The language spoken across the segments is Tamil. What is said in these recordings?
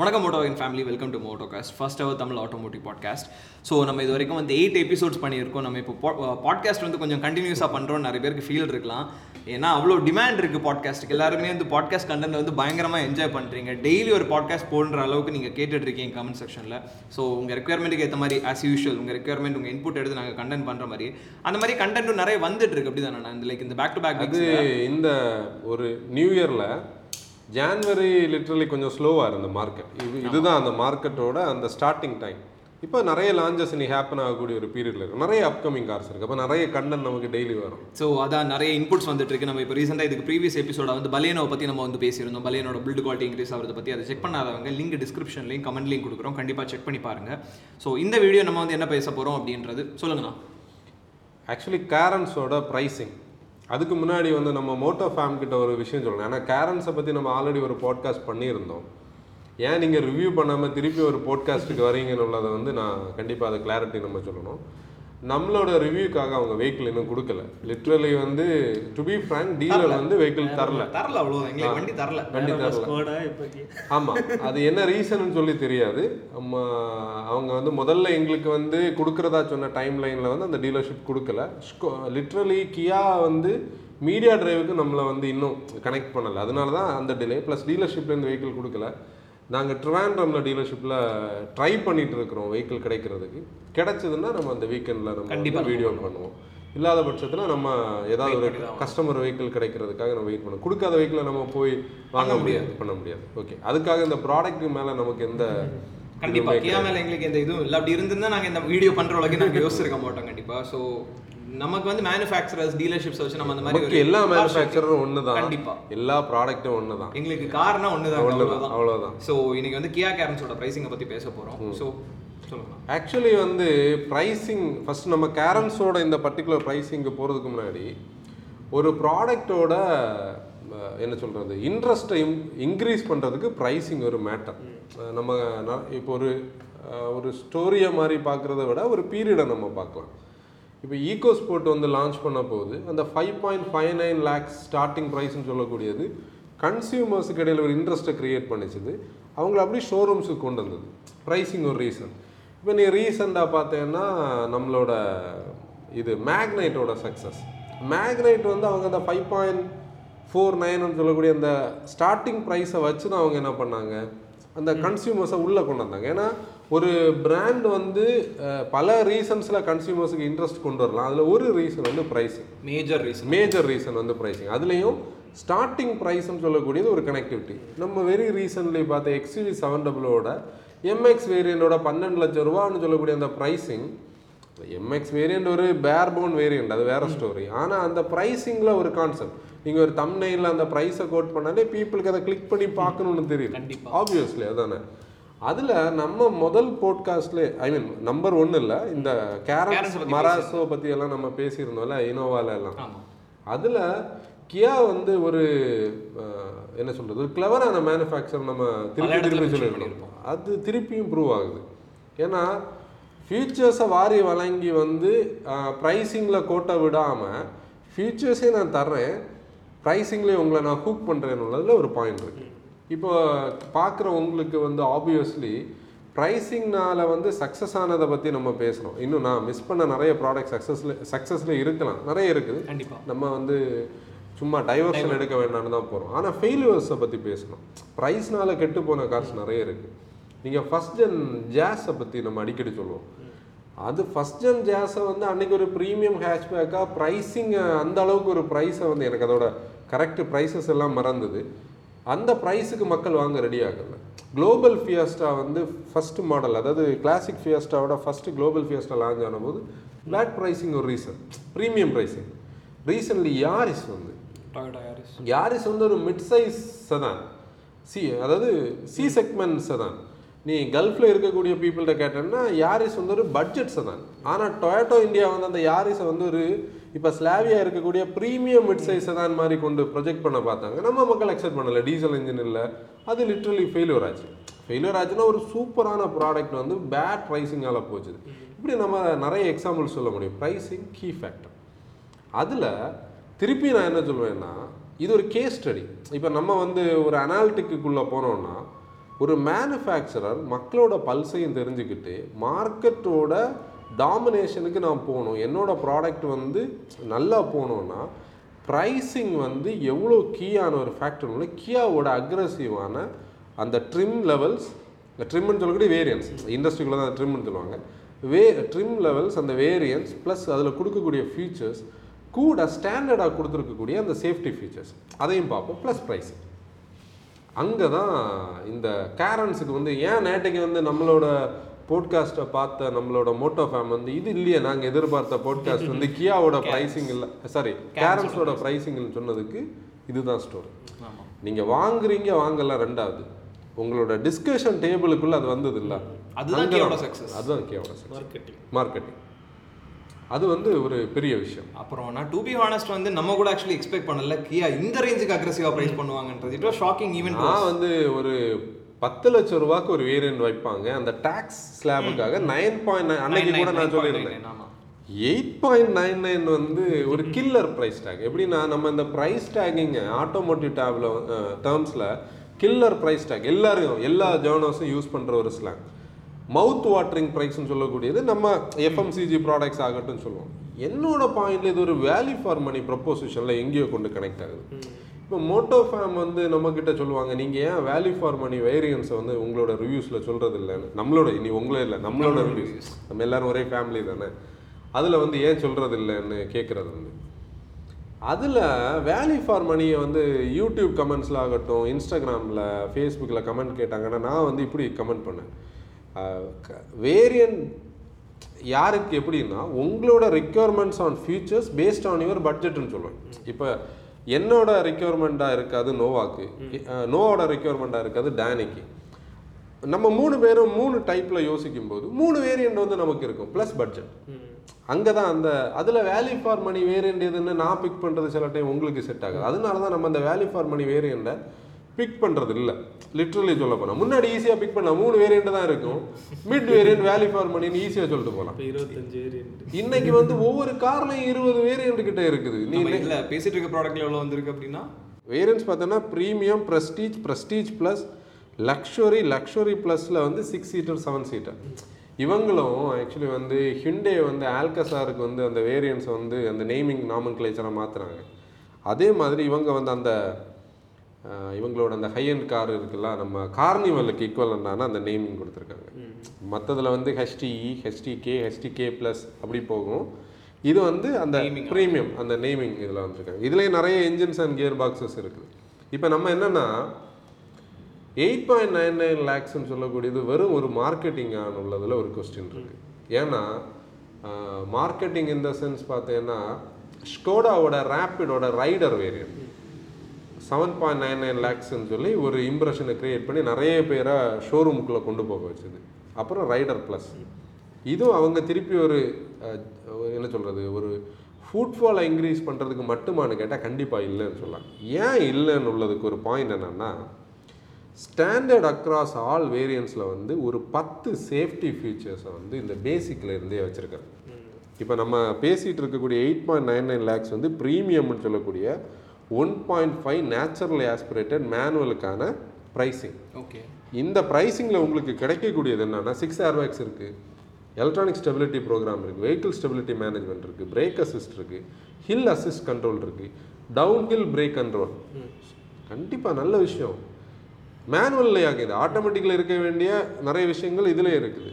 வணக்கம் மோட்டோவின் family welcome to Motocast first our Tamil automotive podcast so நம்ம இது வரைக்கும் வந்து எயிட் எபிசோட்ஸ் பண்ணியிருக்கோம். நம்ம இப்போ பாட்காஸ்ட் uh, வந்து கொஞ்சம் கண்டினியூஸாக பண்ணுறோம் நிறைய பேருக்கு ஃபீல் இருக்கலாம். ஏன்னா அவ்வளோ டிமாண்ட் இருக்குது பாட்காஸ்ட்டுக்கு எல்லாருமே வந்து பாட்காஸ்ட் கண்டென்ட் வந்து பயங்கரமாக என்ஜாய் பண்ணுறீங்க டெய்லி ஒரு பாட்காஸ்ட் போடுற அளவுக்கு நீங்கள் கேட்டுட்டு இருக்கீங்க கமெண்ட் செக்ஷனில் ஸோ உங்கள் ரெக்யர்மெண்ட்டுக்கு ஏற்ற மாதிரி ஆஸ் யூஷுவல் உங்கள் ரெக்யர்மெண்ட் உங்கள் இன்புட் எடுத்து நாங்கள் கண்டென்ட் பண்ணுற மாதிரி. அந்த மாதிரி கண்டென்ட்டும் நிறைய வந்துட்டு இருக்கு அப்படி தானே இந்த லைக் இந்த பேக் டு பேக் அது இந்த ஒரு நியூ இயரில் ஜான்வரி லிட்ரலி கொஞ்சம் ஸ்லோவாக இருந்த மார்க்கெட் இது இதுதான் அந்த மார்க்கெட்டோட அந்த ஸ்டார்டிங் டைம் இப்போ நிறைய லான்ச்சஸ் இன்னைக்கு ஹேப்பன் ஆகக்கூடிய ஒரு பீரியட்ல இருக்கு. நிறைய அப்கமிங் கார்ஸ் இருக்கு. அப்போ நிறைய கண்டென்ட் நமக்கு டெய்லி வரும். ஸோ அதான் நிறைய இன்புட்ஸ் வந்துட்டு இருக்கு. நம்ம இப்போ ரீசெண்டாக இதுக்கு ப்ரீவியஸ் எபிசோட வந்து பலேனோவை பற்றி நம்ம வந்து பேசியிருந்தோம். பலேனோட பில்ட் குவாலிட்டி இன்க்ரீஸ் ஆகிறத பற்றி அதை செக் பண்ணாதவங்க லிங்க் டிஸ்கிரிப்ஷன்லையும் கமெண்ட்லையும் கொடுக்குறோம். கண்டிப்பாக செக் பண்ணி பாருங்க. ஸோ இந்த வீடியோ நம்ம வந்து என்ன பேச போகிறோம் அப்படின்றது சொல்லுங்கண்ணா. ஆக்சுவலி கேரன்ஸோட ப்ரைஸிங் அதுக்கு முன்னாடி வந்து நம்ம மோட்டோ ஃபேம் கிட்ட ஒரு விஷயம் சொல்லணும். ஏன்னா கேரன்ஸை பற்றி நம்ம ஆல்ரெடி ஒரு பாட்காஸ்ட் பண்ணியிருந்தோம். ஏன் நீங்கள் ரிவ்யூ பண்ணாமல் திருப்பி ஒரு பாட்காஸ்ட்டுக்கு வரீங்கன்னு உள்ளதை வந்து நான் கண்டிப்பாக அதை கிளாரிட்டி நம்ம சொல்லணும். நம்மளோட ரிவ்யூக்காக அவங்க வெஹிக்கிள் இன்னும் கொடுக்கல. லிட்ரலி வந்து டு பி ஃப்ரங்க் டீலர் வந்து வெஹிக்கிள் தரல. தரல அவ்வளோ எங்களுக்கு வண்டி தரல. வண்டி தரல. ஆமாம் அது என்ன ரீசன் சொல்லி தெரியாது. அவங்க வந்து முதல்ல எங்களுக்கு வந்து கொடுக்குறதா சொன்ன டைம் லைனில் வந்து அந்த டீலர்ஷிப் கொடுக்கல. லிட்ரலி கியா வந்து மீடியா டிரைவுக்கு நம்மளை வந்து இன்னும் கனெக்ட் பண்ணலை. அதனால தான் அந்த டிலே ப்ளஸ் டீலர்ஷிப்லேருந்து வெஹிக்கிள் கொடுக்கல. நாங்கள் ட்ரிவாண்ட்ரமில் டீலர்ஷிப்பில் ட்ரை பண்ணிட்டு இருக்கிறோம் வெஹிக்கிள் கிடைக்கிறதுக்கு. கிடைச்சதுன்னா நம்ம அந்த வீக்கெண்டில் நம்ம வீடியோ பண்ணுவோம். இல்லாத பட்சத்தில் நம்ம ஏதாவது ஒரு கஸ்டமர் வெஹிக்கிள் கிடைக்கிறதுக்காக நம்ம வெயிட் பண்ணுவோம் கொடுக்காத வெஹிக்கிளை நம்ம போய் வாங்க முடியாது. பண்ண முடியாது. ஓகே அதுக்காக இந்த ப்ராடக்ட் மேலே நமக்கு எந்த கண்டிப்பா. கியா மேல எங்களுக்கு எந்த இதுவும் இல்லை. அப்படி இருந்திருந்தா நாங்க இந்த வீடியோ பண்ற அளவுக்கு நாங்க யோசிச்சிருக்க மாட்டோம். கண்டிப்பா. ஸோ நமக்கு வந்து மேனுஃபேக்சரர்ஸ் டீலர்ஷிப்ஸ் வச்சு நம்ம அந்த மாதிரி எல்லா மேனுஃபேக்சரும் ஒன்று தான் கண்டிப்பா. எல்லா ப்ராடக்ட்டும் ஒன்று தான் எங்களுக்கு கார்னா ஒண்ணுதான் ஒண்ணுதான், அவ்வளவுதான். ஸோ இன்னைக்கு வந்து கியா கேரன்ஸோட ப்ரைஸிங்கை பத்தி பேச போறோம். ஸோ ஆக்சுவலி வந்து ப்ரைஸிங் ஃபர்ஸ்ட் நம்ம கேரன்ஸோட இந்த பர்டிகுலர் ப்ரைஸிங்கு போகிறதுக்கு முன்னாடி ஒரு ப்ராடக்டோட என்ன சொல்கிறது இன்ட்ரெஸ்ட்டை இன்க்ரீஸ் பண்ணுறதுக்கு ப்ரைஸிங் ஒரு மேட்டர் நம்ம இப்போ ஒரு ஒரு ஸ்டோரியை மாதிரி பார்க்குறத விட ஒரு பீரியடை நம்ம பார்க்கலாம். இப்போ ஈகோ ஸ்போர்ட் வந்து லான்ச் பண்ண போது அந்த five point five nine lakhs starting ப்ரைஸ்னு சொல்லக்கூடியது கன்சியூமர்ஸுக்கு இடையில ஒரு இன்ட்ரெஸ்ட்டை க்ரியேட் பண்ணிச்சுது. அவங்கள அப்படியே ஷோரூம்ஸுக்கு கொண்டு வந்தது. ப்ரைஸிங் ஒரு ரீசன் இப்போ நீ ரீசெண்டாக பார்த்தேன்னா நம்மளோட இது மேக்னைட்டோட சக்ஸஸ் மேக்னைட் வந்து அவங்க அந்த ஃபைவ் பாயிண்ட் ஃபோர் நைன்னு சொல்லக்கூடிய அந்த ஸ்டார்டிங் ப்ரைஸை வச்சு தான் அவங்க என்ன பண்ணாங்க? அந்த கன்சியூமர்ஸை உள்ளே கொண்டு வந்தாங்க. ஏன்னா ஒரு பிராண்ட் வந்து பல ரீசன்ஸில் கன்சியூமர்ஸுக்கு இன்ட்ரெஸ்ட் கொண்டு வரலாம். அதில் ஒரு ரீசன் வந்து pricing major reason major reason வந்து ப்ரைஸிங் அதுலேயும் ஸ்டார்டிங் ப்ரைஸ்னு சொல்லக்கூடியது ஒரு கனெக்டிவிட்டி நம்ம வெரி ரீசன்ட்லி பார்த்த எக்ஸ்யூவி செவன் டபுளோட எம்எக்ஸ் வேரியண்டோட பன்னெண்டு லட்சம் ரூபான்னு சொல்லக்கூடிய அந்த ப்ரைஸிங் எம்எக்ஸ் வேரியண்ட் ஒரு பேர்போன் வேரியண்ட் அது வேற ஸ்டோரி ஆனால் அந்த ப்ரைஸிங்கில் ஒரு கான்செப்ட் நீங்கள் ஒரு தம்னையில் அந்த ப்ரைஸை கோட் பண்ணாலே பீப்புளுக்கு அதை கிளிக் பண்ணி பார்க்கணும்னு தெரியுது. கண்டிப்பா. ஆப்வியஸ்லி அதானே. அதில் நம்ம முதல் போட்காஸ்ட்ல ஐ மீன் நம்பர் ஒன்று இல்லை இந்த பத்தி மராசோ பற்றி எல்லாம் நம்ம பேசியிருந்தோம்ல இனோவால எல்லாம். அதில் கியா வந்து ஒரு என்ன சொல்றது ஒரு கிளவரான மேனுஃபேக்சர் நம்ம திருப்பி திருப்பி சொல்லியிருக்கோம் அது திருப்பியும் ப்ரூவ் ஆகுது. ஏன்னா ஃபியூச்சர்ஸை வாரி வழங்கி வந்து ப்ரைஸிங்கில் கோட்டை விடாமல் ஃபியூச்சர்ஸே நான் தர்றேன் ப்ரைஸிங்லேயே உங்களை நான் ஹூக் பண்ணுறேன்னு ஒரு பாயிண்ட் இருக்கு. இப்போ பார்க்குற உங்களுக்கு வந்து ஆப்வியஸ்லி ப்ரைஸிங்னால வந்து சக்ஸஸ் ஆனதை பற்றி நம்ம பேசுகிறோம் இன்னும் நான் மிஸ் பண்ண நிறைய ப்ராடக்ட் சக்ஸஸில் சக்ஸஸில் இருக்கலாம். நிறைய இருக்குது. கண்டிப்பா. நம்ம வந்து சும்மா டைவர்ஷன் எடுக்க வேண்டாம்னு தான் போகிறோம் ஆனால் ஃபெயிலியர்ஸை பற்றி பேசணும். ப்ரைஸ்னால கெட்டு போன கார்ஸ் நிறைய இருக்குது நீங்கள் ஃபஸ்ட் ஜென் ஜாஸை பற்றி நம்ம அடிக்கடி சொல்லுவோம். அது ஃபஸ்ட் ஜென் ஜாஸை வந்து அன்னைக்கு ஒரு ப்ரீமியம் ஹேஷ்பேக்காக ப்ரைஸிங் அந்த அளவுக்கு ஒரு ப்ரைஸை வந்து எனக்கு அதோட கரெக்ட் ப்ரைஸஸ் எல்லாம் மறந்தது. அந்த ப்ரைஸுக்கு மக்கள் வாங்க ரெடி ஆகல. குளோபல் ஃபியஸ்டா வந்து ஃபர்ஸ்ட் மாடல் அதாவது கிளாசிக் ஃபியஸ்டாவோட ஃபர்ஸ்ட் குளோபல் ஃபியஸ்டா லான்ச் ஆனபோது பிளாக் ப்ரைஸிங் ஒரு reason premium pricing recently Yaris வந்து. யாரிஸ் வந்து ஒரு மிட் சைஸ் செதான் சி அதாவது சி செக்மெண்ட் செதான் நீ கல்ஃபில் இருக்கக்கூடிய பீப்புள்கிட்ட கேட்டேன்னா யாரிஸ் வந்து ஒரு பட்ஜெட் செதான் ஆனால் டொயோட்டோ இந்தியா வந்து அந்த யாரிஸை வந்து ஒரு இப்போ ஸ்லாவியா இருக்கக்கூடிய ப்ரீமியம் மிட் சைஸ் செதான் மாதிரி கொண்டு ப்ரொஜெக்ட் பண்ண பார்த்தாங்க. நம்ம மக்கள் அக்செப்ட் பண்ணல. டீசல் இன்ஜின் இல்லை. அது லிட்ரலி ஃபெயிலியர் ஆச்சு. ஃபெயிலியர் ஆச்சுன்னா ஒரு சூப்பரான ப்ராடக்ட் வந்து பேட் ப்ரைஸிங்கால போச்சுது. இப்படி நம்ம நிறைய எக்ஸாம்பிள் சொல்ல முடியும். ப்ரைஸிங் கீ ஃபேக்டர் அதில் திருப்பி நான் என்ன சொல்லுவேன்னா இது ஒரு கேஸ் ஸ்டடி இப்போ நம்ம வந்து ஒரு அனாலிட்டிக்குள்ளே போனோம்னா ஒரு மேனுஃபேக்சரர் மக்களோட பல்ஸையும் தெரிஞ்சுக்கிட்டு மார்க்கெட்டோட டாமினேஷனுக்கு நான் போகணும். என்னோடய ப்ராடக்ட் வந்து நல்லா போகணுன்னா ப்ரைஸிங் வந்து எவ்வளோ கீயான ஒரு ஃபேக்டர்னு கியாவோட அக்ரஸிவான அந்த ட்ரிம் லெவல்ஸ் ட்ரிம்னு சொல்லக்கூடிய வேரியன்ஸ் இண்டஸ்ட்ரிக்குள்ள தான் ட்ரிம்னு சொல்லுவாங்க. வே ட்ரிம் லெவல்ஸ் அந்த வேரியன்ஸ் ப்ளஸ் அதில் கொடுக்கக்கூடிய ஃபீச்சர்ஸ் கூட ஸ்டாண்டர்டாக கொடுத்துருக்கக்கூடிய அந்த சேஃப்டி ஃபீச்சர்ஸ் அதையும் பார்ப்போம். ப்ளஸ் ப்ரைஸ் அங்கே தான் இந்த கேரன்ஸுக்கு வந்து ஏன் நேட்டைக்கு வந்து நம்மளோட போட்காஸ்ட்டை பார்த்த நம்மளோட மோட்டோ ஃபேம் வந்து இது இல்லையே நாங்கள் எதிர்பார்த்த போட்காஸ்ட் வந்து கியாவோட ப்ரைசிங் இல்லை சாரி கேரன்ஸோட ப்ரைசிங்னு சொன்னதுக்கு இதுதான் ஸ்டோரி நீங்கள் வாங்குறீங்க வாங்கலாம் ரெண்டாவது. உங்களோட டிஸ்கஷன் டேபிளுக்குள்ள அது வந்தது இல்ல அதுதான் கியாவோட சக்ஸஸ் அதுதான் கியாவோட மார்க்கெட்டிங் மார்க்கெட்டிங் அது வந்து ஒரு பெரிய விஷயம். அப்புறம் நான் டு பி ஹானஸ்ட் வந்து நம்ம கூட ஆக்சுவலி எக்ஸ்பெக்ட் பண்ணல. கியா இந்த ரேஞ்சுக்கு அக்ரெசிவா பிரைஸ் பண்ணுவாங்கன்றது. இட் வாஸ் ஷாக்கிங் ஈவன் நான் வந்து ஒரு பத்து லட்சம் ரூபாய்க்கு ஒரு வேரியன்ட் வைப்பாங்க. அந்த டாக்ஸ் ஸ்லாபுக்காக நைன் பாயிண்ட் அன்னைக்கு கூட நான் சொல்லியிருந்தேன். எயிட் பாயிண்ட் நைன் நைன் வந்து ஒரு கில்லர் ப்ரைஸ் டேக் எப்படின்னா நம்ம இந்த ப்ரைஸ் டேக்கிங் ஆட்டோமோட்டிவ் டேப்ல டேர்ம்ஸில் கில்லர் ப்ரைஸ் டேக் எல்லாரும் எல்லா ஜேர்னல்ஸும் யூஸ் பண்ணுற ஒரு ஸ்லாங் மவுத் வாட்டரிங் ப்ரைஸ்னு சொல்லக்கூடியது நம்ம எஃப்எம்சிஜி ப்ராடக்ட்ஸ் ஆகட்டும் சொல்லுவோம். என்னோட பாயிண்ட்ல இது ஒரு வேல்யூ ஃபார் மணி ப்ரொப்போசிஷனில் எங்கேயோ கொண்டு கனெக்ட் ஆகுது. இப்போ மோட்டோ ஃபேம் வந்து நம்ம கிட்ட சொல்லுவாங்க நீங்க ஏன் வேல்யூ ஃபார் மணி வேரியன்ஸை வந்து உங்களோட ரிவ்யூஸ்ல சொல்றது இல்லைன்னு? நம்மளோட இனி உங்களே இல்லை நம்மளோட ரிவ்யூஸ் நம்ம எல்லாரும் ஒரே ஃபேமிலி தானே? அதுல வந்து ஏன் சொல்றது இல்லைன்னு கேட்கறது வந்து. அதில் வேல்யூ ஃபார் மணியை வந்து யூடியூப் கமெண்ட்ஸில் ஆகட்டும் இன்ஸ்டாகிராமில் ஃபேஸ்புக்கில் கமெண்ட் கேட்டாங்கன்னா நான் வந்து இப்படி கமெண்ட் பண்ணேன். வேரியன்ட் யாருக்கு எப்படின்னா உங்களோட requirements on features based on your பட்ஜெட்னு சொல்லுவேன். இப்போ என்னோட ரெக்யர்மெண்ட்டாக இருக்காது நோவாக்கு. நோவோட ரெக்யர்மெண்ட்டாக இருக்காது டேனிக்கு. நம்ம மூணு பேரும் மூணு டைப்பில் யோசிக்கும் போது மூணு வேரியண்ட் வந்து நமக்கு இருக்கும் ப்ளஸ் பட்ஜெட் அங்கே தான் அந்த அதில் வேல்யூ ஃபார் மணி வேரியண்ட் எதுன்னு நான் பிக் பண்ணுறது சில டைம் உங்களுக்கு செட் ஆகுது. அதனால தான் நம்ம அந்த வேல்யூ ஃபார் மணி வேரியண்ட்டை பிக் பண்ணுறது இல்லை லிட்ரலி சொல்ல போனால் முன்னாடி ஈஸியாக பிக் பண்ணலாம் மூணு வேரியண்ட் தான் இருக்கும். மிட் வேரியண்ட் வேல்யூ ஃபார் மணின்னு ஈஸியாக சொல்லிட்டு போகலாம் இப்போ இருபத்தஞ்சு வேரியன்ட் இன்னைக்கு வந்து ஒவ்வொரு கார்லையும் இருபது வேரியண்ட் கிட்ட இருக்குது. நீ இல்ல பேசிட்டு இருக்க ப்ராடக்ட்ல எவ்வளவு வந்திருக்கு அப்படின்னா? வேரியன்ஸ் பார்த்தோன்னா premium prestige prestige plus luxury luxury ப்ளஸில் வந்து சிக்ஸ் சீட்டர் செவன் சீட்டர் இவங்களும் ஆக்சுவலி வந்து ஹிண்டே வந்து ஆல்கசாருக்கு வந்து அந்த வேரியன்ஸை வந்து அந்த நேமிங் நாமன் கிளேச்சராக மாற்றுறாங்க அதே மாதிரி இவங்க வந்து அந்த இவங்களோட அந்த ஹை அண்ட் கார் இருக்குல்ல நம்ம கார்னிவலுக்கு ஈக்குவலண்டான அந்த நேமிங் கொடுத்துருக்காங்க. மற்றதில் வந்து ஹெச்டிஇ ஹெச்டிகே ஹெச்டிகே ப்ளஸ் அப்படி போகும். இது வந்து அந்த ப்ரீமியம் அந்த நேமிங் இதில் வந்திருக்காங்க. இதுலேயே நிறைய என்ஜின்ஸ் அண்ட் கியர் பாக்ஸஸ் இருக்குது. இப்போ நம்ம என்னென்னா எயிட் பாயிண்ட் நைன் நைன் லேக்ஸ்ன்னு சொல்லக்கூடியது வெறும் ஒரு மார்க்கெட்டிங்கான உள்ளதில் ஒரு கொஸ்டின் இருக்கு. ஏன்னா மார்க்கெட்டிங் இந்த சென்ஸ் பார்த்தீங்கன்னா ஸ்கோடாவோட ரேப்பிடோட rider variant seven point nine nine லேக்ஸ்ன்னு சொல்லி ஒரு இம்ப்ரெஷனை கிரியேட் பண்ணி நிறைய பேரை ஷோரூமுக்குள்ளே கொண்டு போக வச்சது. அப்புறம் ரைடர் ப்ளஸ் இதுவும் அவங்க திருப்பி ஒரு என்ன சொல்கிறது ஒரு ஃபுட்ஃபாலை இன்க்ரீஸ் பண்ணுறதுக்கு மட்டுமான்னு கேட்டால் கண்டிப்பாக இல்லைன்னு சொல்லலாம். ஏன் இல்லைன்னு உள்ளதுக்கு ஒரு பாயிண்ட் என்னன்னா ஸ்டாண்டர்ட் அக்ராஸ் ஆல் வேரியன்ஸில் வந்து ஒரு பத்து சேஃப்டி ஃபீச்சர்ஸை வந்து இந்த பேசிக்கில் இருந்தே வச்சுருக்காங்க. இப்போ நம்ம பேசிகிட்டு இருக்கக்கூடிய eight point nine nine lakhs வந்து ப்ரீமியம்னு சொல்லக்கூடிய one point five natural aspirated மேனுவலுக்கான pricing okay இந்த ப்ரைஸிங்கில் உங்களுக்கு கிடைக்கக்கூடியது என்னன்னா சிக்ஸ் ஏர்பேக்ஸ் இருக்குது எலக்ட்ரானிக் ஸ்டெபிலிட்டி ப்ரோக்ராம் இருக்குது வெஹிக்கிள் ஸ்டெபிலிட்டி மேனேஜ்மெண்ட் இருக்குது பிரேக் அசிஸ்ட் இருக்குது ஹில் அசிஸ்ட் கண்ட்ரோல் இருக்குது டவுன் ஹில் பிரேக் கண்ட்ரோல் கண்டிப்பாக நல்ல விஷயம். மேனுவல்லையே ஆகுது ஆட்டோமேட்டிக்கில் இருக்க வேண்டிய நிறைய விஷயங்கள் இதில் இருக்குது.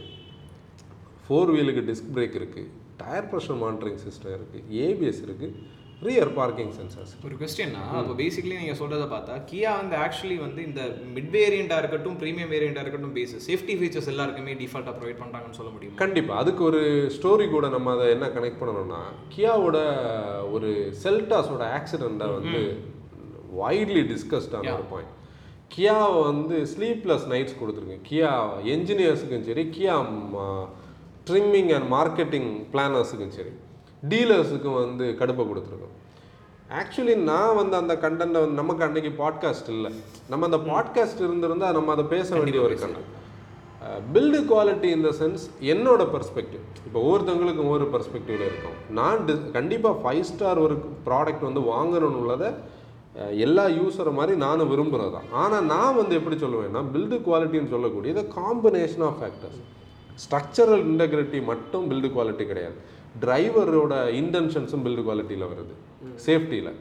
ஃபோர் வீலுக்கு டிஸ்க் பிரேக் இருக்குது டயர் ப்ரெஷர் மானிட்டரிங் சிஸ்டம் இருக்குது ஏபிஎஸ் இருக்குது ரியர் பார்க்கிங் சென்சர்ஸ் ஒரு கொஸ்டின்னா அப்போ பேசிக்கலி நீங்க சொல்றத பார்த்தா கியா வந்து ஆக்சுவலி வந்து இந்த மிட் வேரியண்டா இருக்கட்டும் ப்ரீமியம் வேரியண்டா இருக்கட்டும் பேஸ் சேஃப்டி ஃபீச்சர்ஸ் எல்லாருக்குமே டிஃபால்ட்டா ப்ரொவைட் பண்றாங்கன்னு சொல்ல முடியும்? கண்டிப்பாக அதுக்கு ஒரு ஸ்டோரி கூட நம்ம அதை என்ன கனெக்ட் பண்ணணும்னா கியாவோட ஒரு செல்டாஸோட ஆக்சிடெண்ட்டை வந்து வைட்லி டிஸ்கஸ்டான ஒரு பாயிண்ட் கியாவை வந்து ஸ்லீப்லெஸ் நைட்ஸ் கொடுத்துருக்கு. கியா என்ஜினியர்ஸுக்கும் சரி கியா ட்ரிம்மிங் அண்ட் மார்க்கெட்டிங் பிளானர்ஸுக்கும் சரி. டீலர்ஸுக்கும் வந்து கடுப்பை கொடுத்துருக்கோம். ஆக்சுவலி நான் வந்து அந்த கண்டென்ட்டை வந்து நமக்கு அன்னைக்கு பாட்காஸ்ட் இல்லை. நம்ம அந்த பாட்காஸ்ட் இருந்திருந்தா நம்ம அதை பேச வேண்டிய ஒரு கண்டென்ட் பில்டு குவாலிட்டி இந்த சென்ஸ் என்னோட பெர்ஸ்பெக்டிவ் இப்போ ஒவ்வொருத்தவங்களுக்கும் ஒவ்வொரு பெர்ஸ்பெக்டிவ்ல இருக்கும். நான் டி கண்டிப்பாக ஃபைவ் ஸ்டார் ஒரு ப்ராடக்ட் வந்து வாங்கணும்னு உள்ளதை எல்லா யூஸரை மாதிரி நானும் விரும்புகிறது தான் ஆனால் நான் வந்து எப்படி சொல்லுவேன்னா பில்டு குவாலிட்டின்னு சொல்லக்கூடியது combination of factors structural integrity மட்டும் பில்டு குவாலிட்டி கிடையாது. டிரைவரோட இன்டென்ஷன்ஸும் பில்டு குவாலிட்டியில் வருது. சேஃப்டியில்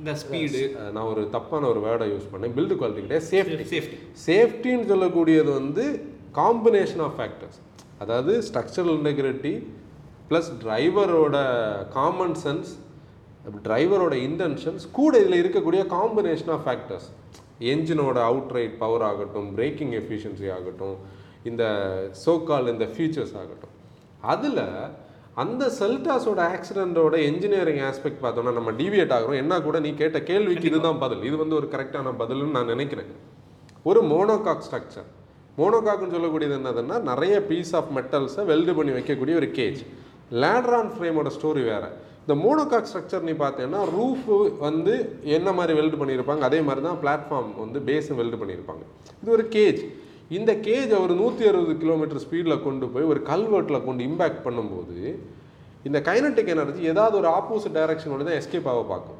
இந்த ஸ்பீடு நான் ஒரு தப்பான ஒரு வேர்டை யூஸ் பண்ணேன். பில்டு குவாலிட்டி கிடையாது சேஃப்டி சேஃப்டி சேஃப்டின்னு சொல்லக்கூடியது வந்து காம்பினேஷன் ஆஃப் ஃபேக்டர்ஸ் அதாவது ஸ்ட்ரக்சரல் இன்டெகிரிட்டி ப்ளஸ் டிரைவரோட காமன் சென்ஸ் டிரைவரோட இன்டென்ஷன்ஸ் கூட இதில் இருக்கக்கூடிய காம்பினேஷன் ஆஃப் ஃபேக்டர்ஸ் என்ஜினோட அவுட் ரைட் பவர் ஆகட்டும் பிரேக்கிங் எஃபிஷியன்சி ஆகட்டும் இந்த சோக்கால் இந்த ஃபீச்சர்ஸ் ஆகட்டும். அதில் அந்த செல்டாஸோட ஆக்சிடென்ட்டோட என்ஜினியரிங் ஆஸ்பெக்ட் பார்த்தோம்னா நம்ம டிவியேட் ஆகிறோம். என்ன கூட நீ கேட்ட கேள்விக்கு இதுதான் பதில். இது வந்து ஒரு கரெக்டான பதில்னு நான் நினைக்கிறேன். ஒரு மோனோகாக் ஸ்ட்ரக்சர் மோனோகாக்னு சொல்லக்கூடியது என்னதுன்னா நிறைய பீஸ் ஆஃப் மெட்டல்ஸை வெல்டு பண்ணி வைக்கக்கூடிய ஒரு கேஜ் லேட்ரான் ஃப்ரேமோட ஸ்டோரி வேற. இந்த மோனோகாக் ஸ்ட்ரக்சர் நீ பார்த்தீங்கன்னா ரூஃப் வந்து என்ன மாதிரி வெல்டு பண்ணியிருப்பாங்க? அதே மாதிரி தான் பிளாட்ஃபார்ம் வந்து பேஸும் வெல்டு பண்ணியிருப்பாங்க. இது ஒரு கேஜ் இந்த கேஜ் ஒரு நூற்றி அறுபது கிலோமீட்டர் ஸ்பீடில் கொண்டு போய் ஒரு கல்வெட்டில் கொண்டு இம்பேக்ட் பண்ணும்போது இந்த கைனட்டிக் எனர்ஜி ஏதாவது ஒரு ஆப்போசிட் டைரக்ஷனோட தான் எஸ்கேப் ஆக பார்க்கும்.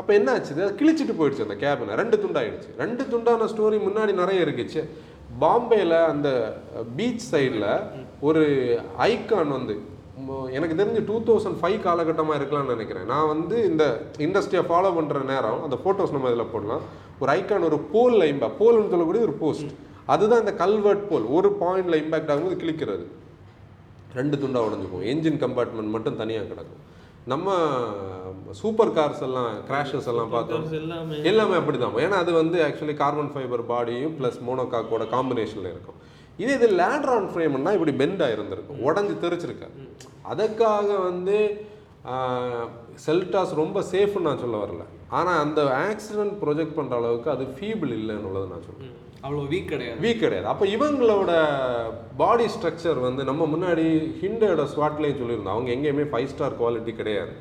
அப்போ என்ன ஆச்சு அது கிழிச்சிட்டு போயிடுச்சு அந்த கேபினை ரெண்டு துண்டாயிடுச்சு. ரெண்டு துண்டான ஸ்டோரி முன்னாடி நிறைய இருக்குச்சு பாம்பேயில் அந்த பீச் சைடில் ஒரு ஐக்கான் வந்து எனக்கு தெரிஞ்சு டூ தௌசண்ட் ஃபைவ் காலகட்டமாக இருக்கலாம்னு நினைக்கிறேன். நான் வந்து இந்த இண்டஸ்ட்ரியை ஃபாலோ பண்ணுற நேரம் அந்த ஃபோட்டோஸ் நம்ம இதில் போடலாம். ஒரு ஐக்கான் ஒரு போல் லைம்பா போல்னு சொல்லக்கூடிய ஒரு போஸ்ட் அதுதான் இந்த கல்வெர்ட் போல் ஒரு பாயிண்ட்ல இம்பாக்ட் ஆகும்போது கிளிக்கிறது ரெண்டு துண்டா உடஞ்சுக்கும். என்ஜின் கம்பார்ட்மெண்ட் மட்டும் தனியாக கிடக்கும். நம்ம சூப்பர் கார்ஸ் எல்லாம் கிராஷஸ் எல்லாம் பார்த்தோம். எல்லாமே. எல்லாமே அப்படிதான். ஏன்னா அது வந்து ஆக்சுவலி கார்பன் ஃபைபர் பாடியும் ப்ளஸ் மோனோகாக்கோட காம்பினேஷனில் இருக்கும். இதே இது லேண்ட்ரான் ஃப்ரேம்னா இப்படி பெண்ட் ஆயிருந்திருக்கும். உடஞ்சி தெரிச்சிருக்க அதுக்காக வந்து செல்டாஸ் ரொம்ப சேஃப்னு நான் சொல்ல வரல. ஆனால் அந்த ஆக்சிடென்ட் ப்ரொஜெக்ட் பண்ணுற அளவுக்கு அது ஃபீபிள் இல்லைன்னு உள்ளது நான் சொல்றேன். அவ்வளோ வீக் கிடையாது. வீக் கிடையாது. அப்போ இவங்களோட பாடி ஸ்ட்ரக்சர் வந்து நம்ம முன்னாடி ஹிண்டோட ஸ்வாட்லேயும் சொல்லியிருந்தோம். அவங்க எங்கேயுமே ஃபைவ் ஸ்டார் குவாலிட்டி கிடையாது.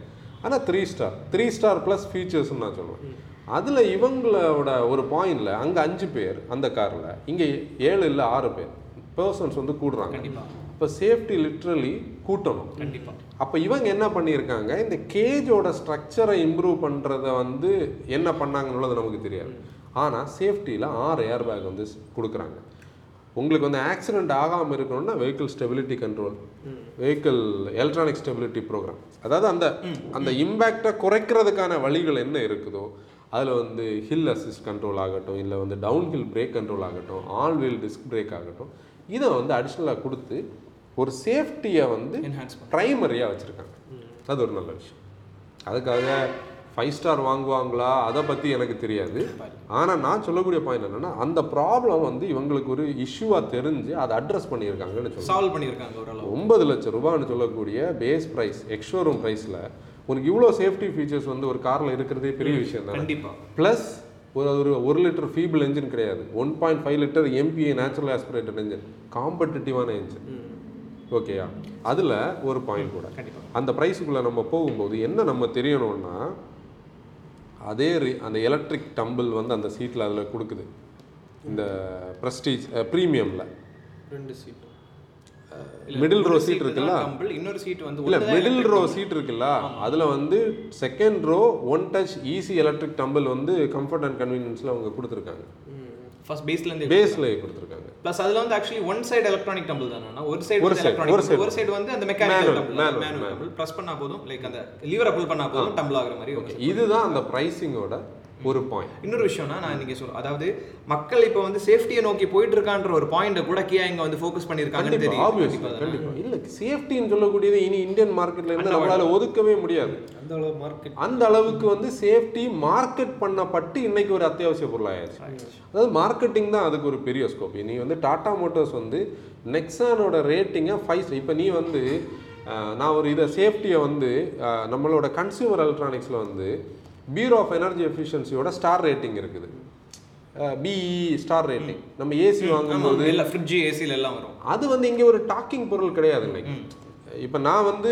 ஆனால் three star three star plus ஃபீச்சர்ஸ்னு நான் சொல்லுவேன். அதில் இவங்களோட ஒரு பாயிண்டில் அங்கே அஞ்சு பேர் அந்த காரில் இங்கே ஏழு இல்லை ஆறு பேர் பர்சன்ஸ் வந்து கூடுறாங்க. இப்போ சேஃப்டி லிட்ரலி கூட்டணும். கண்டிப்பாக அப்போ இவங்க என்ன பண்ணியிருக்காங்க? இந்த கேஜோட ஸ்ட்ரக்சரை இம்ப்ரூவ் பண்ணுறத வந்து என்ன பண்ணாங்கன்னு நமக்கு தெரியாது. ஆனால் சேஃப்டியில் ஆறு ஏர் பேக் வந்து கொடுக்குறாங்க. உங்களுக்கு வந்து ஆக்சிடென்ட் ஆகாமல் இருக்கணும்னா vehicle stability control vehicle electronic stability program அதாவது அந்த அந்த இம்பேக்டை குறைக்கிறதுக்கான வழிகள் என்ன இருக்குதோ அதில் வந்து ஹில் அசிஸ்ட் கண்ட்ரோல் ஆகட்டும் இல்லை வந்து டவுன் ஹில் பிரேக் கண்ட்ரோல் ஆகட்டும் ஆல் வீல் டிஸ்க் பிரேக் ஆகட்டும் இதை வந்து அடிஷ்னலாக கொடுத்து ஒரு சேஃப்டியை வந்து ப்ரைமரியாக வச்சுருக்காங்க. அது ஒரு நல்ல விஷயம். அதுக்காக ஃபைவ் ஸ்டார் வாங்குவாங்களா? அதை பற்றி எனக்கு தெரியாது. ஆனால் நான் சொல்லக்கூடிய பாயிண்ட் என்னென்னா அந்த ப்ராப்ளம் வந்து இவங்களுக்கு ஒரு இஷ்யூவாக தெரிஞ்சு அதை அட்ரஸ் பண்ணியிருக்காங்கன்னு சொல்லுவேன் சால்வ் பண்ணியிருக்காங்க ஒன்பது லட்சம் ரூபான்னு சொல்லக்கூடிய பேஸ் ப்ரைஸ் எக்ஸ்ஷோரூம் ப்ரைஸில் உனக்கு இவ்வளோ சேஃப்டி ஃபீச்சர்ஸ் வந்து ஒரு காரில் இருக்கிறதே பெரிய விஷயம் தான்? கண்டிப்பா. ப்ளஸ் ஒரு ஒரு ஒரு லிட்டர் ஃபீபிள் என்ஜின் கிடையாது. One point five litre MPI natural aspirated engine காம்படிட்டிவான engine ஓகேயா அதில் ஒரு பாயிண்ட் கூட. அந்த ப்ரைஸுக்குள்ளே நம்ம போகும்போது என்ன நம்ம தெரியணும்னா அதே அந்த எலக்ட்ரிக் டம்பிள் வந்து அந்த சீட்டில் அதில் கொடுக்குது. இந்த ப்ரெஸ்டீஜ் ப்ரீமியமில் ரெண்டு சீட் மிடில் ரோ சீட் இருக்குல்ல? இன்னொரு சீட் வந்து இல்ல மிடில் ரோ. சீட் இருக்குல்ல? அதுல வந்து second row one touch easy electric tumble வந்து கம்ஃபர்ட் அண்ட் கன்வீனியன்ஸ்ல அவங்க கொடுத்துருக்காங்க. ஃபர்ஸ்ட் பேஸ்ல இருந்து பேஸ்ல கொடுத்துருக்காங்க. ப்ளஸ் அதுல வந்து actually one side electronic tumble தானே ஒரு சைடு ஒரு எலக்ட்ரானிக் ஒரு சைடு வந்து அந்த mechanical tumble manual. Tumble press பண்ணா போதும் லைக் அந்த லிவரை புல் பண்ணா போதும் டம்பிள் ஆகுற மாதிரி ஓகே. இதுதான் அந்த பிரைசிங்கோட ஒரு பாயிண்ட் இன்னொரு விஷயம்னா நான் இன்னைக்கு சொல்ல அதாவது மக்கள் இப்போ வந்து சேஃப்டியை நோக்கி போயிட்டு இருக்கான்ற ஒரு பாயிண்ட கூட கியா இங்க வந்து ஃபோக்கஸ் பண்ணிருக்காங்கன்னு தெரியும் இல்ல சேஃப்டின்னு சொல்லக்கூடியது இனி இந்தியன் மார்க்கெட்ல இருந்து நம்மளால ஒதுக்கவே முடியாது. அந்த அளவு மார்க்கெட் அந்த அளவுக்கு வந்து சேஃப்டி மார்க்கெட் பண்ணப்பட்டு இன்னைக்கு ஒரு அத்தியாவசிய பொருளாயாச்சு அதாவது மார்க்கெட்டிங் தான் அதுக்கு ஒரு பெரிய ஸ்கோப் நீ வந்து டாடா மோட்டார்ஸ் வந்து நெக்ஸானோட ரேட்டிங்கை ஃபைவ் இப்போ நீ வந்து நான் ஒரு இதை சேஃப்டியை வந்து நம்மளோட கன்சியூமர் எலக்ட்ரானிக்ஸில் வந்து பியூரோ ஆஃப் எனர்ஜி எஃபிஷியன்சியோட ஸ்டார் ரேட்டிங் இருக்குது. பிஇ ஸ்டார் ரேட்டிங் நம்ம ஏசி வாங்கும்போது இல்ல ஃப்ரிட்ஜ் ஏசில எல்லாம் வரும். அது வந்து இங்கே ஒரு டாக்கிங் பொருள் கிடையாது இன்னைக்கு. இப்போ நான் வந்து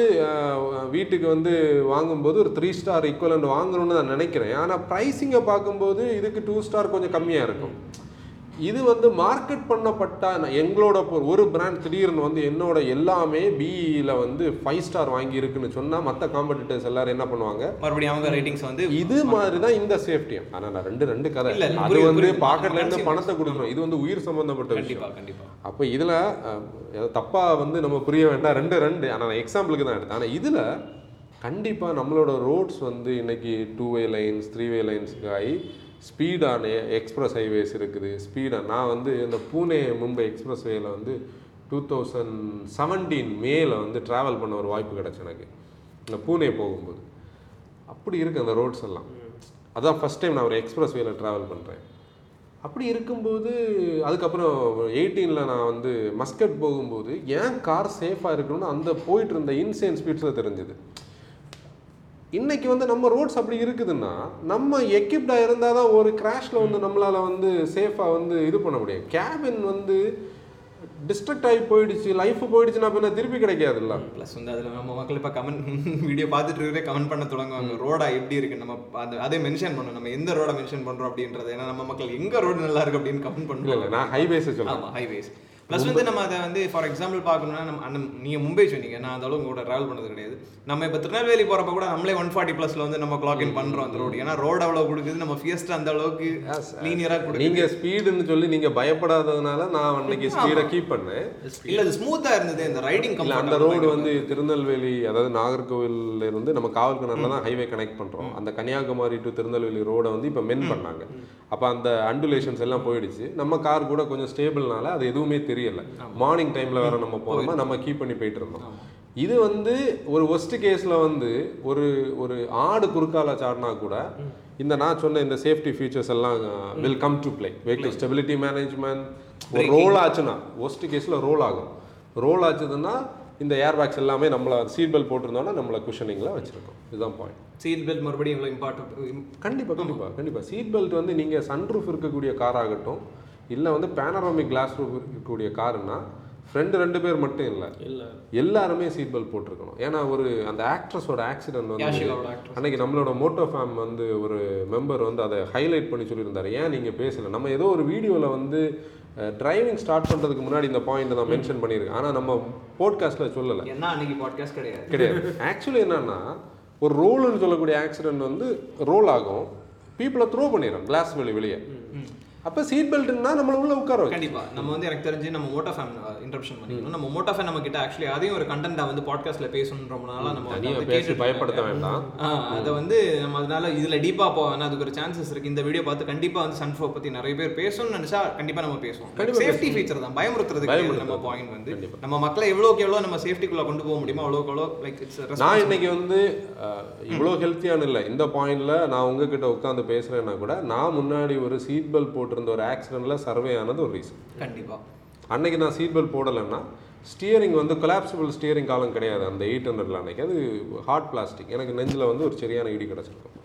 வீட்டுக்கு வந்து வாங்கும்போது ஒரு த்ரீ ஸ்டார் ஈக்குவலண்ட் வாங்கணும்னு நான் நினைக்கிறேன். ஆனால் ப்ரைஸிங்கை பார்க்கும்போது இதுக்கு டூ ஸ்டார் கொஞ்சம் கம்மியாக இருக்கும். இது வந்து மார்க்கெட் பண்ணப்பட்ட எங்களோட ஒரு பிராண்ட் திடீர்னு வந்து என்னோட எல்லாமே பிஇல வந்து ஃபைவ் ஸ்டார் வாங்கி இருக்குன்னு சொன்னா மற்ற காம்படிட்டர்ஸ் எல்லாரும் என்ன பண்ணுவாங்க? மறுபடியும் அவங்க ரேட்டிங்ஸ் வந்து இது மாதிரி தான் இந்த சேஃப்டி ஆனா நான் ரெண்டு ரெண்டு கதை. அது வந்து. பாக்கெட்ல இருந்து. பணத்தை கொடுக்கணும். இது வந்து உயிர் சம்பந்தப்பட்ட விஷயம். அப்போ இதில் தப்பா வந்து நம்ம புரிய வேண்டாம். ரெண்டு ரெண்டு. ஆனால் நான் எக்ஸாம்பிளுக்கு தான் எடுத்தேன். ஆனால் இதில் கண்டிப்பாக நம்மளோட ரோட்ஸ் வந்து இன்னைக்கு two way lanes three way லைன்ஸுக்கு ஆகி ஸ்பீடான எக்ஸ்பிரஸ் ஹைவேஸ் இருக்குது. ஸ்பீடாக நான் வந்து இந்த பூனே மும்பை எக்ஸ்பிரஸ் வேயில் வந்து டூ தௌசண்ட் செவன்டீன் மேல வந்து ட்ராவல் பண்ண ஒரு வாய்ப்பு கிடச்சி எனக்கு. இந்த பூனே போகும்போது. அப்படி இருக்குது அந்த ரோட்ஸ் எல்லாம். அதான் ஃபர்ஸ்ட் டைம் நான் ஒரு எக்ஸ்பிரஸ் வேயில் ட்ராவல் பண்ணுறேன் அப்படி இருக்கும்போது அதுக்கப்புறம் எயிட்டீனில் நான் வந்து மஸ்கட் போகும்போது ஏன் கார் சேஃபாக இருக்கணும்னு அந்த போயிட்டு இருந்த இன்சேன் ஸ்பீட்ஸில் தெரிஞ்சுது. இன்னைக்கு வந்து நம்ம ரோட்ஸ் அப்படி இருக்குதுன்னா நம்ம எக்யூப்டாக இருந்தால் தான் ஒரு கிராஷில் வந்து நம்மளால் வந்து சேஃபாக வந்து இது பண்ண முடியும். கேபின் வந்து டிஸ்ட்ரக்ட் ஆகி போயிடுச்சு லைஃப் போயிடுச்சுன்னா பின்ன திருப்பி கிடைக்காதுல்ல. ப்ளஸ் வந்து அதில் நம்ம மக்கள் இப்போ கமெண்ட் வீடியோ பார்த்துட்டு இருக்கிறே கமெண்ட் பண்ண தொடங்குவாங்க. ரோடா எப்படி இருக்கு? நம்ம அந்த அதே மென்ஷன் பண்ணணும் நம்ம எந்த ரோட மென்ஷன் பண்றோம் அப்படின்றது ஏன்னா நம்ம மக்கள் எங்க ரோடு நல்லா இருக்கு அப்படின்னு கமெண்ட் பண்ணுவோம் நான் ஹைவேஸை ஆமா ஹைவேஸ் ப்ளஸ் வந்து நம்ம அதை வந்து ஃபார் எக்ஸாம்பிள் பார்க்கணும்னா நம்ம அண்ணன் நீங்கள் மும்பை சொன்னீங்க. நான் அந்த அளவு உங்களோட ட்ராவல் பண்ணது கிடையாது. நம்ம இப்போ திருநெல்வேலி போகிறப்ப கூட நம்மளே ஒன் ஃபார்ட்டி ப்ளஸில் வந்து நம்ம கிளாக் இன் பண்ணுறோம் அந்த ரோடு ஏன்னா ரோடு அவ்வளோ கொடுக்குது நம்ம ஃபியஸ்ட் அந்த அளவுக்கு லீனியராக கொடுக்குது. நீங்க ஸ்பீடுன்னு சொல்லி நீங்க பயப்படாததுனால நான் அன்னைக்கு ஸ்பீடை கீப் பண்ணேன். இல்ல அது ஸ்மூத்தாக இருந்தது. இந்த ரைடிங் அந்த ரோடு வந்து திருநெல்வேலி அதாவது நாகர்கோவில்ல இருந்து நம்ம காவல்கிணறுல தான் ஹைவே கனெக்ட் பண்றோம். அந்த கன்னியாகுமரி டு திருநெல்வேலி ரோடை வந்து இப்ப மென் பண்ணாங்க. அப்ப அந்த அண்டுலேஷன்ஸ் எல்லாம் போயிடுச்சு. நம்ம கார் கூட கொஞ்சம் ஸ்டேபிள்னால அது எதுவுமே தெரியல. மார்னிங் டைம்ல வேற நம்ம போனோமா நம்ம கீப் பண்ணி போயிட்டு இருந்தோம். இது வந்து ஒரு ஒஸ்ட் கேஸ்ல வந்து ஒரு ஒரு ஆடு குறுக்கால சாடினா கூட இந்த நான் சொன்ன இந்த சேஃப்டி ஃபீச்சர்ஸ் எல்லாம் will come to play vehicle stability management ஒரு ரோல் ஆச்சுன்னா ஒஸ்ட் கேஸில் ரோல் ஆகும். ரோல் ஆச்சுதுன்னா இந்த ஏர் பேக்ஸ் எல்லாமே நம்மளை சீட் பெல்ட் போட்டிருந்தோம்னா நம்மளை குஷனிங்கில் வச்சிருக்கோம். இதுதான் பாயிண்ட் சீட் பெல்ட் மறுபடியும் இவ்வளோ இம்பார்ட்டன்ட் கண்டிப்பாக கண்டிப்பாக கண்டிப்பாக சீட் பெல்ட் வந்து நீங்கள் சன்ரூஃப் இருக்கக்கூடிய கார் ஆகட்டும் இல்லை வந்து பேனராமிக் கிளாஸ் ரூஃப் இருக்கக்கூடிய காருன்னா ஃப்ரெண்டு ரெண்டு பேர் மட்டும் இல்லை. இல்ல. எல்லாருமே சீட் பெல்ட் போட்டிருக்கணும். ஏன்னா ஒரு அந்த ஆக்ட்ரஸோட ஆக்சிடென்ட் வந்து அன்னைக்கு நம்மளோட மோட்டோ ஃபேம் வந்து ஒரு மெம்பர் வந்து அதை ஹைலைட் பண்ணி சொல்லியிருந்தாரு. ஏன் நீங்கள் பேசல? நம்ம ஏதோ ஒரு வீடியோவில் வந்து டிரைவிங் ஸ்டார்ட் பண்ணுறதுக்கு முன்னாடி இந்த பாயிண்ட் நான் மென்ஷன் பண்ணியிருக்கேன். ஆனால் நம்ம போட்காஸ்ட்டில் சொல்லலை. என்ன அன்னைக்கு பாட்காஸ்ட் கிடையாது. கிடையாது. ஆக்சுவலி என்னன்னா ஒரு ரோல்னு சொல்லக்கூடிய ஆக்சிடென்ட் வந்து ரோல் ஆகும். பீப்புளை த்ரோ பண்ணிடும் கிளாஸ் வெளி வெளியே. அப்போ சீட் பெல்ட்னா நம்மள உள்ள உட்கார கண்டிப்பாக கண்டிப்பா. நம்ம வந்து எனக்கு தெரிஞ்சு நம்ம மோட்டோ ஃபேமிலி இன்டர்ப்ஷன் பண்ணிக்கணும் நம்ம மோட்டோ ஃபேன் நம்ம கிட்ட ஆக்சுவலி அதையும் ஒரு கண்டென்ட்டா வந்து பாட்காஸ்ட்ல பேசணும் ரொம்ப நாளா நம்ம பேசி பயப்படுத்த. வேண்டாம். அதை வந்து நம்ம அதனால இதுல டீப்பா போவேன் அதுக்கு ஒரு சான்சஸ் இருக்கு. இந்த வீடியோ பார்த்து கண்டிப்பா வந்து சன்ஃபோ பத்தி நிறைய பேர் பேசணும்னு நினைச்சா கண்டிப்பா நம்ம பேசுவோம். சேஃப்டி ஃபீச்சர் தான். பயமுறுத்துறதுக்கு நம்ம பாயிண்ட் வந்து நம்ம மக்களை எவ்வளவுக்கு எவ்வளவு நம்ம சேஃப்டிக்குள்ள கொண்டு போக முடியுமோ அவ்வளவுக்கு எவ்வளோ லைக் இட்ஸ் நான் இன்னைக்கு வந்து இவ்வளோ ஹெல்த்தியான இல்லை. இந்த பாயிண்ட்ல நான் உங்ககிட்ட உட்காந்து பேசுறேன்னா கூட நான் முன்னாடி ஒரு சீட் பெல்ட் போட்டிருந்த ஒரு ஆக்சிடென்ட்ல சர்வே ஆனது ஒரு ரீசன் கண்டிப்பா. அன்னைக்கு நான் சீட் பெல்ட் போடலைன்னா ஸ்டியரிங் வந்து கொலாப்சிபிள் ஸ்டியரிங் காலம் கிடையாது. அந்த எயிட் ஹண்ட்ரட்ல அன்னைக்கு. அது ஹார்ட் பிளாஸ்டிக் எனக்கு நெஞ்சில் வந்து ஒரு சரியான இடி கிடச்சிருக்கும்.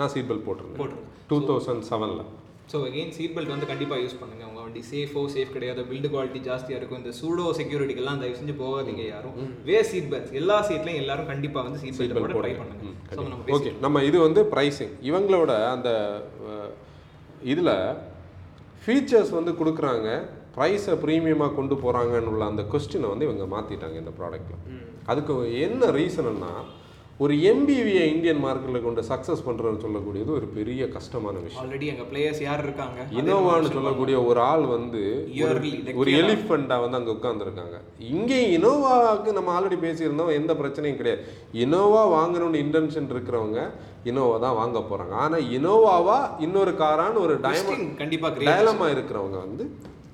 நான் சீட் பெல்ட் போட்டிருந்தேன். டூ தௌசண்ட் செவனில் ஸோ அகெயின் சீட் பெல்ட் வந்து கண்டிப்பாக யூஸ் பண்ணுங்க. உங்க வண்டி சேஃபோ சேஃப் கிடையாது. பில்டு குவாலிட்டி ஜாஸ்தியாக இருக்கும். இந்த சூடோ செக்யூரிட்டிக்கெல்லாம் தயவு செஞ்சு போகாதீங்க யாரும். வே சீட் பெல்ட் எல்லா சீட்லையும் எல்லாரும் கண்டிப்பாக வந்து சீட் பெல்ட் போட ட்ரை பண்ணுங்க. ஓகே நம்ம இது வந்து ப்ரைஸிங் இவங்களோட அந்த இதில் ஃபீச்சர்ஸ் வந்து கொடுக்குறாங்க. ப்ரைஸை ப்ரீமியமாக கொண்டு போகிறாங்கன்னு உள்ள அந்த கொஸ்டினை வந்து இவங்க மாற்றிட்டாங்க இந்த ப்ராடக்ட்டில் அதுக்கு என்ன ரீசன்னா ஒரு எம்பிவியை இந்தியன் மார்க்கெட்டில் கொண்டு சக்ஸஸ் பண்ணுறதுன்னு சொல்லக்கூடியது ஒரு பெரிய கஷ்டமான விஷயம். ஆல்ரெடி எங்க பிளேயர்ஸ் யார் இருக்காங்க? இனோவான்னு சொல்லக்கூடிய ஒரு ஆள் வந்து ஒரு எலிஃபெண்ட்டாக வந்து அங்கே உட்காந்துருக்காங்க இங்கே இனோவாவுக்கு நம்ம ஆல்ரெடி பேசியிருந்தோம் எந்த பிரச்சனையும் கிடையாது. இனோவா வாங்கணும்னு இன்டென்ஷன் இருக்கிறவங்க இனோவா தான் வாங்க போகிறாங்க ஆனால் இனோவாவா இன்னொரு காரான்னு ஒரு டைமண்ட் கண்டிப்பாக கிரேட் டயலமா இருக்கிறவங்க வந்து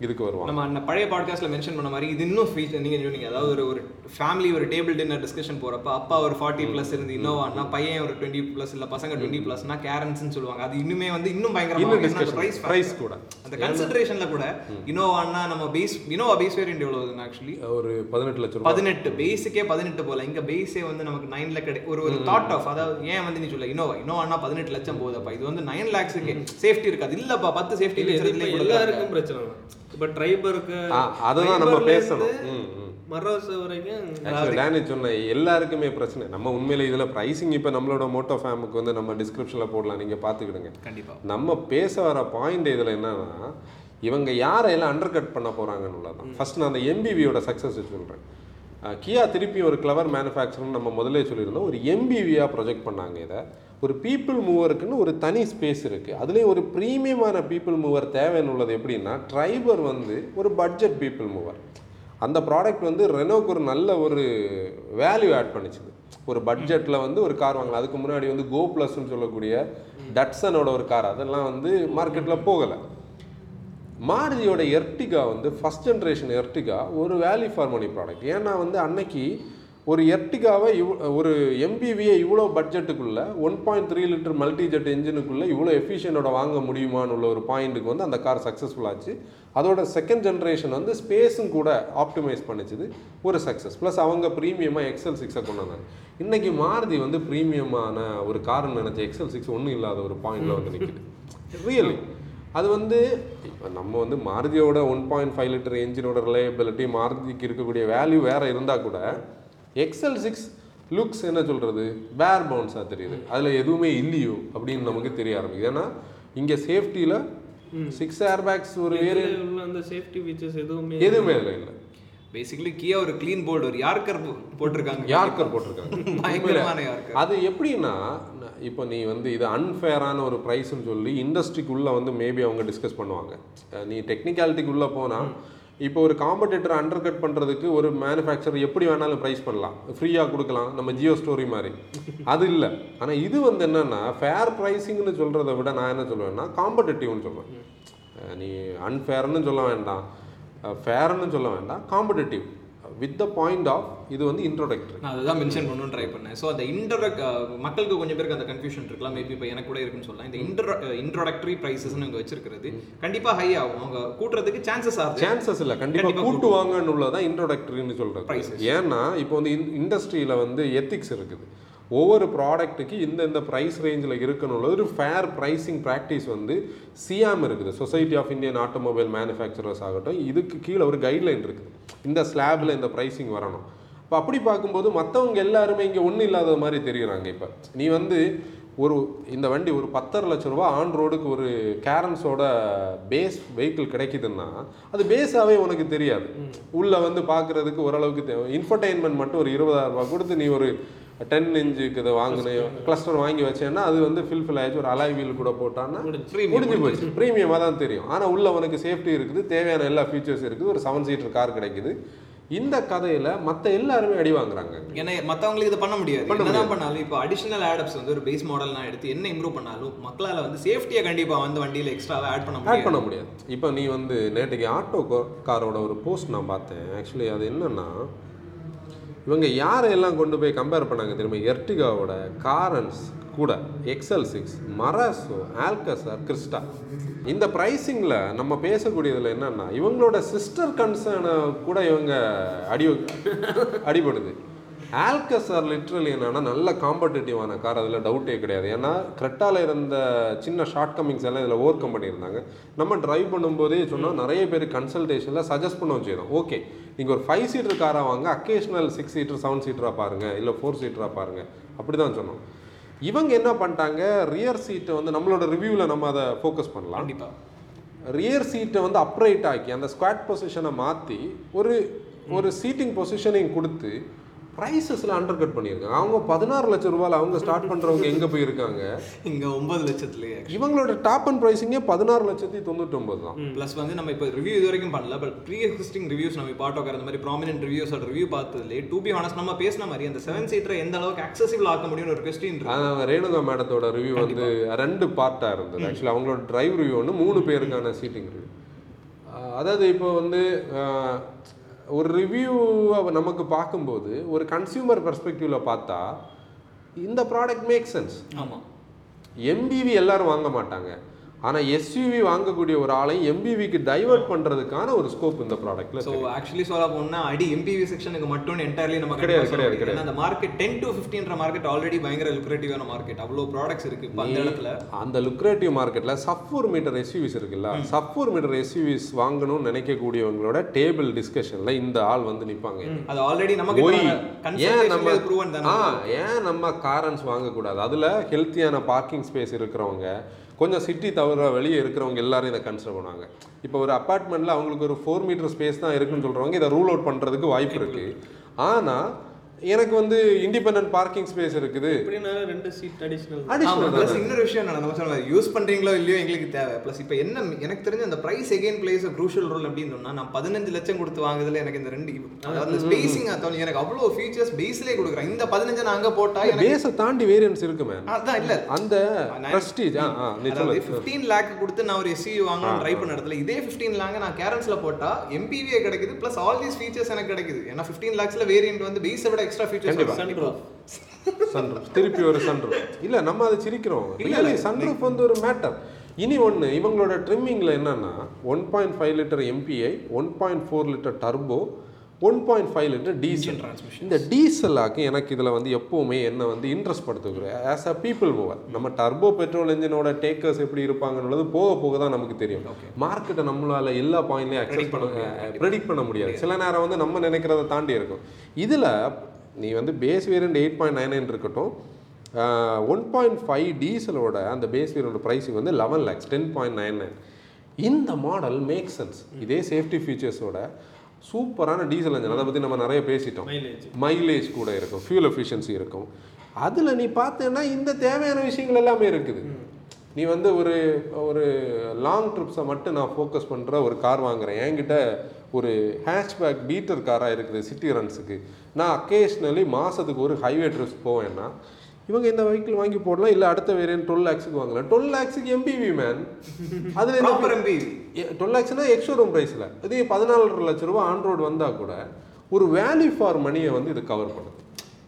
இதுக்கு வருவாங்க. நம்ம அந்த பழைய பாட்காஸ்ட்ல மென்ஷன் பண்ண மாதிரி இது இன்னும் ஃபீச்சர் நீங்க சொன்னீங்க அதாவது ஒரு ஒரு ஃபேமிலி ஒரு டேபிள் டின்னர் டிஸ்கஷன் போறப்ப அப்பா ஒரு ஃபார்ட்டி ப்ளஸ் இருந்து இன்னோவானா பையன் ஒரு டுவெண்ட்டி ப்ளஸ் இல்ல பசங்க டுவெண்ட்டி ப்ளஸ்னா கேரன்ஸ்னு சொல்லுவாங்க. அது இன்னுமே வந்து இன்னும் பயங்கரமா இன்னும் இருக்கு. ஏன்னா அந்த டிஸ்கஷன் price ப்ரைஸ் கூட. அந்த கன்சிடரேஷன்ல கூட இனோவானா நம்ம பேஸ் இனோவா பேஸ் வேரியன்ட் எவ்வளவு ஆக்சுவலி ஒரு பதினெட்டு லட்சம் பதினெட்டு. பேஸுக்கே பதினெட்டு போல. இங்க பேஸே வந்து நமக்கு நைன்ல கிடை ஒரு ஒரு தாட் ஆஃப் அதாவது ஏன் வந்து நீ சொல்ல இனோவா இனோவானா பதினெட்டு லட்சம் போகுதப்பா. இது வந்து நைன் லேக்ஸுக்கு சேஃப்டி இருக்காது. இல்லப்பா பத்து சேஃப்டி எல்லாருக்கும் பிரச்சனை இப்ப ட்ரைபருக்கு அதுதான் நம்ம பேசணும். ஆக்சுவலி சொன்ன எல்லாருக்குமே பிரச்சனை. நம்ம உண்மையில இதில் ப்ரைசிங் இப்போ நம்மளோட மோட்டோ ஃபேமுக்கு வந்து நம்ம டிஸ்கிரிப்ஷனில் போடலாம். நீங்கள் பார்த்துக்கிடுங்க. கண்டிப்பா. நம்ம பேச வர பாயிண்ட் இதில் என்னன்னா இவங்க யாரையெல்லாம் அண்டர் கட் பண்ண போகிறாங்கன்னு ஃபர்ஸ்ட் நான் அந்த எம்பிவியோட சக்ஸஸ் சொல்கிறேன் கியா திருப்பி ஒரு கிளவர் மேனுஃபேக்சர்னு நம்ம முதல்ல சொல்லியிருந்தோம். ஒரு எம்பிவியாக ப்ரொஜெக்ட் பண்ணாங்க இதை. ஒரு பீப்புள் மூவருக்குன்னு ஒரு தனி ஸ்பேஸ் இருக்குது அதுலேயும் ஒரு ப்ரீமியமான பீப்புள் மூவர் தேவைன்னு உள்ளது எப்படின்னா ட்ரைவர் வந்து ஒரு பட்ஜெட் பீப்புள் மூவர் அந்த ப்ராடக்ட் வந்து ரெனோக்கு ஒரு நல்ல ஒரு வேல்யூ ஆட் பண்ணிச்சுது. ஒரு பட்ஜெட்டில் வந்து ஒரு கார் வாங்கலாம். அதுக்கு முன்னாடி வந்து கோ ப்ளஸ்ன்னு சொல்லக்கூடிய டட்சனோட ஒரு கார் அதெல்லாம் வந்து மார்க்கெட்டில் போகலை. மாருதியோட எர்டிகா வந்து ஃபஸ்ட் ஜென்ரேஷன் எர்டிகா ஒரு வேல்யூ ஃபார் மணி ப்ராடக்ட் ஏன்னா வந்து அன்னைக்கு ஒரு எர்டிகாவை இவ் ஒரு எம்பிவியை இவ்வளோ பட்ஜெட்டுக்குள்ள one point three litre multi jet என்ஜினுக்குள்ளே இவ்வளோ எஃபிஷியனோட வாங்க முடியுமான்னு உள்ள ஒரு பாயிண்ட்டுக்கு வந்து அந்த கார் சக்ஸஸ்ஃபுல் ஆச்சு. அதோட செகண்ட் ஜென்ரேஷன் வந்து ஸ்பேஸும் கூட ஆப்டிமைஸ் பண்ணிச்சுது. ஒரு சக்ஸஸ் ப்ளஸ் அவங்க ப்ரீமியமாக எக்ஸல் சிக்ஸை கொண்டு வந்தாங்க இன்னைக்கு மாருதி வந்து ப்ரீமியமான ஒரு கார்னு நினச்ச எக்ஸல் சிக்ஸ் ஒன்றும் இல்லாத ஒரு பாயிண்டில் வந்து நிற்குது ரியலி அது வந்து இப்போ நம்ம வந்து மாருதியோட ஒன் பாயிண்ட் ஃபைவ் லிட்டர் என்ஜினோட ரிலையபிலிட்டி மாருதிக்கு இருக்கக்கூடிய வேல்யூ வேற இருந்தால் கூட எக்ஸல் சிக்ஸ் லுக்ஸ் என்ன சொல்கிறது பேர் பவுன்ஸாக தெரியுது. அதில் எதுவுமே இல்லையோ அப்படின்னு நமக்கு தெரிய ஆரம்பிக்குது. ஏன்னா இங்கே சேஃப்டியில் சிக்ஸ் ஏர் பேக்ஸ் ஒரு உள்ள அந்த சேஃப்டி ஃபீச்சர்ஸ் எதுவுமே எதுவுமே அதில் இல்லை. பேசிக்கலி கியா ஒரு க்ளீன் போர்டு ஒரு யார்கர் போட்டிருக்காங்க. யார்கர் போட்டிருக்காங்க. அது எப்படின்னா ந- இப்போ நீ வந்து இது அன்ஃபேரான ஒரு ப்ரைஸ்னு சொல்லி இண்டஸ்ட்ரிக்குள்ளே வந்து மேபி அவங்க டிஸ்கஸ் பண்ணுவாங்க. நீ டெக்னிக்காலிட்டிக்குள்ளே போனால் இப்போ ஒரு காம்படிட்டர் அண்டர் கட் பண்ணுறதுக்கு ஒரு மேனுஃபேக்சர் எப்படி வேணாலும் ப்ரைஸ் பண்ணலாம். ஃப்ரீயாக கொடுக்கலாம். நம்ம ஜியோ ஸ்டோரி மாதிரி. அது இல்லை. ஆனால் இது வந்து என்னன்னா ஃபேர் ப்ரைஸிங்னு சொல்கிறத விட நான் என்ன சொல்லுவேன்னா காம்படிட்டிவ்னு சொல்லுவேன். நீ அன்ஃபேர்னு சொல்ல வேண்டாம். ஃபேர்னு சொல்ல வேண்டாம். Competitive with the point of இது வந்து இன்ட்ரோடக்டரி நான் அதுதான் மென்ஷன் பண்ணணும்னு ட்ரை பண்ணேன். ஸோ அந்த இன்ட்ரோடக்ட் மக்களுக்கு கொஞ்சம் பேருக்கு அந்த கன்ஃபியூஷன் இருக்கலாம். மேபி இப்போ எனக்கு கூட இருக்குன்னு சொல்லலாம். இந்த இன்ட்ரோ இன்ட்ரோடக்டரி ப்ரைஸஸ்னு இங்கே வச்சிருக்கிறது கண்டிப்பாக ஹை ஆகும். அவங்க கூட்டுறதுக்கு சான்சஸ் ஆகுது. சான்சஸ் இல்லை. கண்டிப்பாக கண்டிப்பா கூட்டுவாங்கன்னு உள்ளதான் இன்ட்ரோடக்டரின்னு Prices. ஏன்னா இப்போ வந்து இண்டஸ்ட்ரியில் வந்து எத்திக்ஸ் இருக்குது. ஒவ்வொரு ப்ராடக்ட்டுக்கு இந்த இந்த ப்ரைஸ் ரேஞ்சில் இருக்கணும் ஒரு ஃபேர் ப்ரைசிங் ப்ராக்டிஸ் வந்து சியாம் இருக்குது. Society of Indian Automobile Manufacturers ஆகட்டும் இதுக்கு கீழே ஒரு கைட்லைன் இருக்குது. இந்த ஸ்லாபில் இந்த ப்ரைசிங் வரணும். இப்போ அப்படி பார்க்கும்போது மற்றவங்க எல்லாருமே இங்கே ஒன்றும் இல்லாத மாதிரி தெரியுறாங்க இப்போ. நீ வந்து ஒரு இந்த வண்டி ஒரு பத்தரை லட்ச ரூபா ஆன் ரோடுக்கு ஒரு கேரன்ஸோட பேஸ் வெஹிக்கிள் கிடைக்குதுன்னா அது பேஸாகவே உனக்கு தெரியாது. உள்ளே வந்து பார்க்குறதுக்கு ஓரளவுக்கு இன்ஃபர்டைன்மெண்ட் மட்டும் ஒரு இருபதாயிரம் ரூபாய் கொடுத்து நீ ஒரு டென் இன்ச்சுக்கு இதை வாங்கினேன். கிளஸ்டர் வாங்கி வச்சேன்னா அது வந்து ஃபில்ஃபில் ஆயிடுச்சு. ஒரு அலாய் வீல் கூட போட்டான்னா முடிஞ்சு. போச்சு. ப்ரீமியமாக தான் தெரியும். ஆனால் உள்ள உனக்கு சேஃப்டி இருக்குது தேவையான எல்லா ஃபீச்சர்ஸ் இருக்குது. ஒரு செவன் சீட்டர் கார் கிடைக்குது. இந்த கதையில் மற்ற எல்லாருமே அடி வாங்குறாங்க. ஏன்னா மற்றவங்களுக்கு இது பண்ண முடியாது. என்னதான் பண்ணாலும் இப்போ அடிஷனல் ஆடப்ஸ் வந்து ஒரு பேஸ் மாடல்லாம் எடுத்து என்ன இம்ப்ரூவ் பண்ணாலும் மக்களால் வந்து சேஃப்டியை கண்டிப்பாக வந்து வண்டியில் எக்ஸ்ட்ராவாக ஆட் பண்ண ஆட் பண்ண முடியாது. இப்போ நீ வந்து நேற்றுக்கு ஆட்டோ காரோட ஒரு போஸ்ட் நான் பார்த்தேன். ஆக்சுவலி அது என்னன்னா இவங்க யாரையெல்லாம் கொண்டு போய் கம்பேர் பண்ணாங்க திரும்ப எர்டிகாவோட காரன்ஸ் கூட XL six Marazzo Alcazar Crysta இந்த ப்ரைஸிங்கில் நம்ம பேசக்கூடியதில் என்னன்னா இவங்களோட சிஸ்டர் கன்சர்னை கூட இவங்க அடி அடிபடுது. ஆல்கசார் லிட்ரலி என்னன்னா நல்ல காம்படிட்டிவான கார் அதில் டவுட்டே கிடையாது. ஏன்னா கிரெட்டாவில் இருந்த சின்ன ஷார்ட் கமிங்ஸ் எல்லாம் இதில் ஓவர் கம் பண்ணியிருந்தாங்க. நம்ம ட்ரைவ் பண்ணும்போதே சொன்னால் நிறைய பேர் கன்சல்டேஷனில் சஜஸ்ட் பண்ண வச்சுருந்தோம் ஓகே நீங்கள் ஒரு ஃபைவ் சீட்டர் காராக வாங்க அக்கேஷனல் சிக்ஸ் சீட்டர் செவன் சீட்டராக பாருங்கள் இல்லை ஃபோர் சீட்டராக பாருங்கள் அப்படி தான் சொன்னோம். இவங்க என்ன பண்ணிட்டாங்க ரியர் சீட்டை வந்து நம்மளோட ரிவ்யூவில் நம்ம அதை ஃபோக்கஸ் பண்ணலாம். கண்டிப்பாக ரியர் சீட்டை வந்து அப்ரைட் ஆக்கி அந்த ஸ்குவாட் பொசிஷனை மாற்றி ஒரு ஒரு சீட்டிங் பொசிஷனையும் கொடுத்து ப்ரைஸஸில் அண்டர் கட் பண்ணியிருக்காங்க. அவங்க பதினாறு லட்சம் ரூபாயில் அவங்க ஸ்டார்ட் பண்ணுறவங்க எங்கே போயிருக்காங்க? இங்கே ஒன்பது லட்சத்துலேயே இவங்களோட டாப் அண்ட் ப்ரைஸிங்கே பதினாறு லட்சத்தி தொண்ணூற்றொம்பது தான். ப்ளஸ் வந்து நம்ம இப்போ ரிவ்யூ இது வரைக்கும் பண்ணல பட் ப்ரீ எக்ஸிஸ்டிங் ரிவ்யூஸ் நம்ம இப்போ ஆட்டோக்கார அந்த மாதிரி ப்ராமினென்ட் ரிவ்யூஸோட ரிவ்யூ பார்த்ததுலே டூ பி ஹானஸ்ட் நம்ம பேசின மாதிரி அந்த செவன் சீட்டரை எந்த அளவுக்கு அக்சசிபிள் ஆக்க முடியும்னு ஒரு கொஸ்டின் ரேணுகா மேடத்தோட ரிவ்யூ வந்து ரெண்டு பார்ட்டாக இருந்தது. ஆக்சுவலி அவங்களோட டிரைவ் ரிவ்யூ ஒன்று மூணு பேருக்கான சீட்டிங் ரிவ்யூ அதாவது இப்போ வந்து ஒரு ரிவ்யூவை நமக்கு பார்க்கும்போது ஒரு கன்சியூமர் பெர்ஸ்பெக்டிவ்ல பார்த்தா இந்த ப்ராடக்ட் மேக் சென்ஸ் ஆமாம் எம்பிவி எல்லாரும் வாங்க மாட்டாங்க. ஆனால் எஸ்யூவி வாங்கக்கூடிய ஒரு ஆளையும் எம்பிவிக்கு டைவர்ட் பண்ணுறதுக்கான ஒரு ஸ்கோப் இந்த ப்ராடக்ட்ல ஸோ ஆக்சுவலி சொல்ல போனா அடி எம்பிவி செக்ஷனுக்கு மட்டும் என்டையர்லி நம்ம கிடையாது, கிடையாது. ஏன்னா அந்த மார்க்கெட் டென் டு ஃபிஃப்டின்ற மார்க்கெட் ஆல்ரெடி பயங்கர லுக்ரேட்டிவான மார்க்கெட் அவ்வளோ ப்ராடக்ட்ஸ் இருக்கு அந்த இடத்துல. அந்த லுக்ரேட்டிவ் மார்க்கெட்டில் சஃபோர் மீட்டர் எஸ்யூவிஸ் இருக்குல்ல சஃபோர் மீட்டர் எஸ்யூவிஸ் வாங்கணும்னு நினைக்கக்கூடியவங்களோட டேபிள் டிஸ்கஷனில் இந்த ஆள் வந்து நிற்பாங்க அது ஆல்ரெடி நமக்கு ஏன் நம்ம ஏன் நம்ம காரன்ஸ் வாங்கக்கூடாது? அதில் ஹெல்த்தியான பார்க்கிங் ஸ்பேஸ் இருக்கிறவங்க கொஞ்சம் சிட்டி தவிர வெளியே இருக்கிறவங்க எல்லாரும் இதை கன்சிடர் பண்ணுவாங்க. இப்போ ஒரு அப்பார்ட்மெண்ட்டில் அவங்களுக்கு ஒரு ஃபோர் மீட்டர் ஸ்பேஸ் தான் இருக்குன்னு சொல்கிறவங்க இதை ரூல் அவுட் பண்ணுறதுக்கு வாய்ப்பு இருக்குது ஆனால் எனக்கு வந்து இண்டிபெண்டன்ட் பார்க்கிங் ஸ்பேஸ் இருக்குது. ரெண்டு சீட் அடிஷனல் அடிஷனல் ப்ளஸ் இன்னொரு விஷயம் நான் நம்ம சொன்ன யூஸ் பண்றீங்களோ இல்லையோ எங்களுக்கு தேவை. ப்ளஸ் இப்போ என்ன எனக்கு தெரிஞ்ச அந்த price again plays crucial role அப்படின்னு சொன்னா நான் பதினஞ்சு லட்சம் கொடுத்து வாங்குறதுல எனக்கு இந்த ரெண்டு அதாவது ஸ்பேசிங் அத்தவங்க எனக்கு அவ்வளோ ஃபீச்சர்ஸ் பேஸ்லேயே கொடுக்குறேன். இந்த பதினஞ்சு நான் அங்க போட்டா எனக்கு பேஸை தாண்டி வேரியன்ஸ் இருக்கு மேம் அதான் இல்ல. அந்த ப்ரெஸ்டீஜ் ஆ அதாவது ஃபிஃப்டீன் லேக் கொடுத்து நான் ஒரு எஸ்சி வாங்கணும் ட்ரை பண்ண இடத்துல இதே ஃபிஃப்டீன் லேக் நான் கேரன்ஸ்ல போட்டா எம்பிவிஏ கிடைக்குது ப்ளஸ் ஆல் தீஸ் ஃபீச்சர்ஸ் எனக்கு கிடைக்குது. ஏன்னா ஃபிஃப்டீன் லேக்ஸ்ல வேரியன்ட் வந்து பேஸை விட எக்ஸ்ட்ரா ஃபீச்சர்ஸ் சன்ரூஃப் சன்ரூஃப் திருப்பி ஒரு சன்ரூஃப் இல்ல நம்ம அதை சிரிக்கிறோம். இல்லை சன்ரூஃப் வந்து ஒரு மேட்டர் இனி ஒன்று இவங்களோட ட்ரிம்மிங்கில் என்னன்னா one point five litre MPI one point four litre turbo one point five litre diesel இந்த டீசலாக்கு எனக்கு இதில் வந்து எப்போவுமே என்ன வந்து இன்ட்ரெஸ்ட் படுத்துக்கிறேன் ஆஸ் அ பீப்புள் மூவர் நம்ம டர்போ பெட்ரோல் இன்ஜினோட டேக்கர்ஸ் எப்படி இருப்பாங்கன்றது போக போக தான் நமக்கு தெரியும். மார்க்கெட்டை நம்மளால எல்லா பாயிண்ட்லையும் அக்சஸ் பண்ண ப்ரெடிக்ட் பண்ண முடியாது. சில நேரம் வந்து நம்ம நினைக்கிறத தாண்டி இருக்கும். இதில் நீ வந்து base variant eight point nine nine இருக்கட்டும் ஒன் பாயிண்ட் ஃபைவ் டீசலோட அந்த பேஸ் வேரியனோட ப்ரைஸிங் வந்து eleven lakhs ten point nine nine இந்த மாடல் மேக் சென்ஸ் இதே சேஃப்டி ஃபீச்சர்ஸோட சூப்பரான டீசல் இன்ஜின் அதை பற்றி நம்ம நிறைய பேசிட்டோம். மைலேஜ் மைலேஜ் கூட இருக்கும் ஃபியூல் எஃபிஷியன்சி இருக்கும். அதில் நீ பார்த்தேன்னா இந்த தேவையான விஷயங்கள் எல்லாமே இருக்குது. நீ வந்து ஒரு ஒரு லாங் ட்ரிப்ஸை மட்டும் நான் ஃபோக்கஸ் பண்ணுற ஒரு கார் வாங்குறேன். என்கிட்ட ஒரு ஹேஷ்பேக் பீட்டர் காராக இருக்குது சிட்டி ரன்ஸுக்கு நான் அக்கேஷ்னலி மாதத்துக்கு ஒரு ஹைவே ட்ரிப்ஸ் போவேன்னா இவங்க இந்த வெஹிக்கிள் வாங்கி போடலாம் இல்லை அடுத்த வேரியன்ட் டுவெல் லேக்ஸுக்கு வாங்கலாம். டுவெல் லேக்ஸுக்கு எம்பிவி மேன் அதில் எம்பிவி டுவெல் லேக்ஸ்னா எக்ஸ்ஷோரூம் ப்ரைஸில் இதே பதினாலரை லட்ச ரூபா ஆன்ரோடு வந்தால் கூட ஒரு வேல்யூ ஃபார் மணியை வந்து இது கவர் பண்ணுது.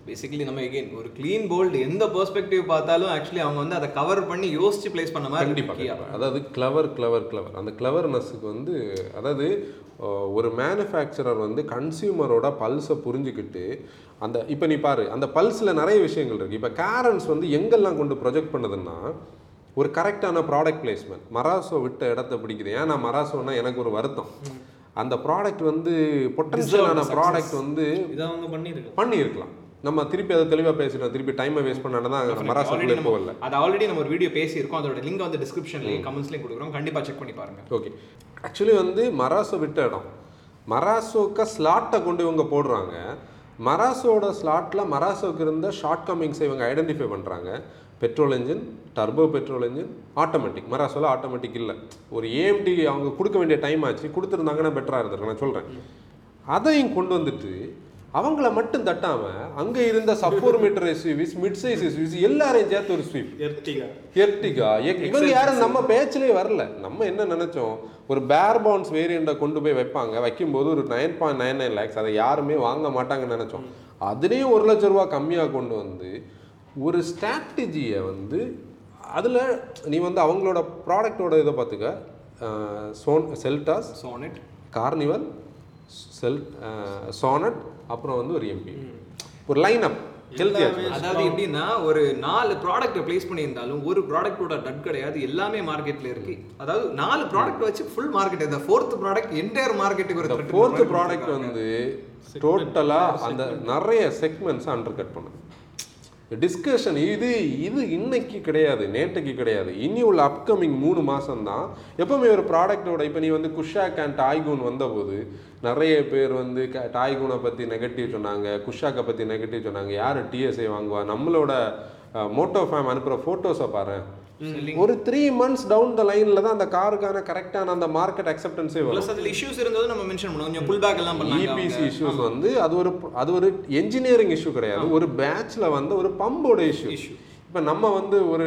பேசிக்கலி நம்ம எகைன் ஒரு க்ளீன் போல்டு எந்த பெர்ஸ்பெக்டிவ் பார்த்தாலும் ஆக்சுவலி அவங்க வந்து அதை கவர் பண்ணி யோசிச்சு பிளேஸ் பண்ண மாதிரி கண்டிப்பாக அதாவது கிளவர் கிளவர் கிளவர் அந்த கிளவர்னஸுக்கு வந்து அதாவது ஒரு மேனுஃபேக்சரர் வந்து கன்சியூமரோட பல்ஸை புரிஞ்சுக்கிட்டு அந்த இப்போ நீ பாரு அந்த பல்ஸில் நிறைய விஷயங்கள் இருக்குது இப்போ கேரன்ஸ் வந்து எங்கெல்லாம் கொண்டு ப்ரொஜெக்ட் பண்ணுதுன்னா ஒரு கரெக்டான ப்ராடக்ட் பிளேஸ்மெண்ட் மராசோ விட்ட இடத்த பிடிக்குது. ஏன் நான் மராசோன்னா எனக்கு ஒரு வருத்தம். அந்த ப்ராடக்ட் வந்து பொட்டன்ஷியலான ப்ராடக்ட் வந்து பண்ணியிருக்கலாம். நம்ம திருப்பி அதை தெளிவாக பேசிட்டோம். திருப்பி டைமை வேஸ்ட் பண்ணாலும் தான் நம்ம- போகல. அது ஆல்ரெடி நம்ம ஒரு வீடியோ பேசியிருக்கோம். அதோட லிங்க் வந்து டிஸ்கிரிப்ஷன்லையும் கமெண்ட்ஸ்லையும் கொடுக்குறோம். கண்டிப்பா செக் பண்ணி பாருங்க. ஓகே ஆக்சுவலி வந்து மராசோ விட்ட இடம். மராசோக்க ஸ்லாட்டை கொண்டு இவங்க போடுறாங்க. மராசோட ஸ்லாட்டில் மராசோக்கு இருந்த ஷார்ட் கமிங்ஸை இவங்க ஐடென்டிஃபை பண்ணுறாங்க petrol engine turbo petrol engine automatic மராசோல automatic இல்லை. ஒரு ஏஎம்டி அவங்க கொடுக்க வேண்டிய டைம் ஆச்சு. கொடுத்துருந்தாங்கன்னா பெட்டராக இருந்திருக்கு நான் சொல்கிறேன் அதையும் கொண்டு வந்துட்டு அவங்கள மட்டும் தட்டாம அங்க இருந்த sub four metre SUVs mid size SUVs எல்லாரையும் சேர்த்து ஒரு ஸ்வீப் எர்டிகா இவங்க யாரும் நம்ம பேச்சிலே வரல. நம்ம என்ன நினைச்சோம்? ஒரு பேர் பவுன்ஸ் வேரியண்ட்டை கொண்டு போய் வைப்பாங்க. வைக்கும்போது ஒரு nine point nine nine lakhs அதை யாருமே வாங்க மாட்டாங்கன்னு நினைச்சோம். அதுலேயும் ஒரு லட்ச ரூபா கம்மியாக கொண்டு வந்து ஒரு ஸ்ட்ராட்டஜியை வந்து அதில் நீ வந்து அவங்களோட ப்ராடக்டோட இதை பார்த்துக்க. சோன் செல்டாஸ் சோனட் கார்னிவல் செல் சோனட் அப்புறம் வந்து ஒரு எம்பி ஒரு லைன் அப் அதாவது எப்படின்னா ஒரு நாலு ப்ராடக்ட் ப்ளேஸ் பண்ணியிருந்தாலும் ஒரு ப்ராடக்ட்டோட டட் கிடையாது எல்லாமே மார்க்கெட்ல இருக்கு. அதாவது நாலு ப்ராடக்ட் வச்சு ஃபுல் மார்க்கெட் இந்த ஃபோர்த் ப்ராடக்ட் என்டையர் மார்க்கெட்டுக்கு ஒரு ஃபோர்த் ப்ராடக்ட் வந்து டோட்டலாக அந்த நிறைய செக்மெண்ட்ஸ் அண்டர் கட் பண்ணுது. டிஸ்கஷன் இது இது இன்னைக்கு கிடையாது நேற்றுக்கு கிடையாது. இனி உள்ள அப்கமிங் மூணு மாதம் தான் எப்போவுமே ஒரு ப்ராடக்ட்டோட இப்போ நீ வந்து குஷாக் அண்ட் டாய்கூன் வந்தபோது நிறைய பேர் வந்து க- டாய்கூனை பற்றி நெகட்டிவ் சொன்னாங்க குஷாக்கை பற்றி நெகட்டிவ் சொன்னாங்க. யார் டிஎஸ்ஐ வாங்குவா? நம்மளோட மோட்டோ ஃபேம் அனுப்புகிற ஃபோட்டோஸை பாரு ஒரு த்ரீ மந்த்ஸ் டவுன் த லைனில் தான் அந்த காருக்கான கரெக்டான அந்த மார்க்கெட் அக்செப்டன்ஸே வரும். அதுல இஷ்யூஸ் இருந்தது நம்ம மென்ஷன் பண்ணுவோம் கொஞ்சம் புல் பேக் எல்லாம் பண்ணாங்க இபிசி. இஷ்யூஸ் வந்து அது ஒரு அது ஒரு என்ஜினியரிங் இஷ்யூ கிடையாது. ஒரு பேட்ச்ல வந்து ஒரு பம்போட இஷ்யூ Issue. இப்போ நம்ம வந்து ஒரு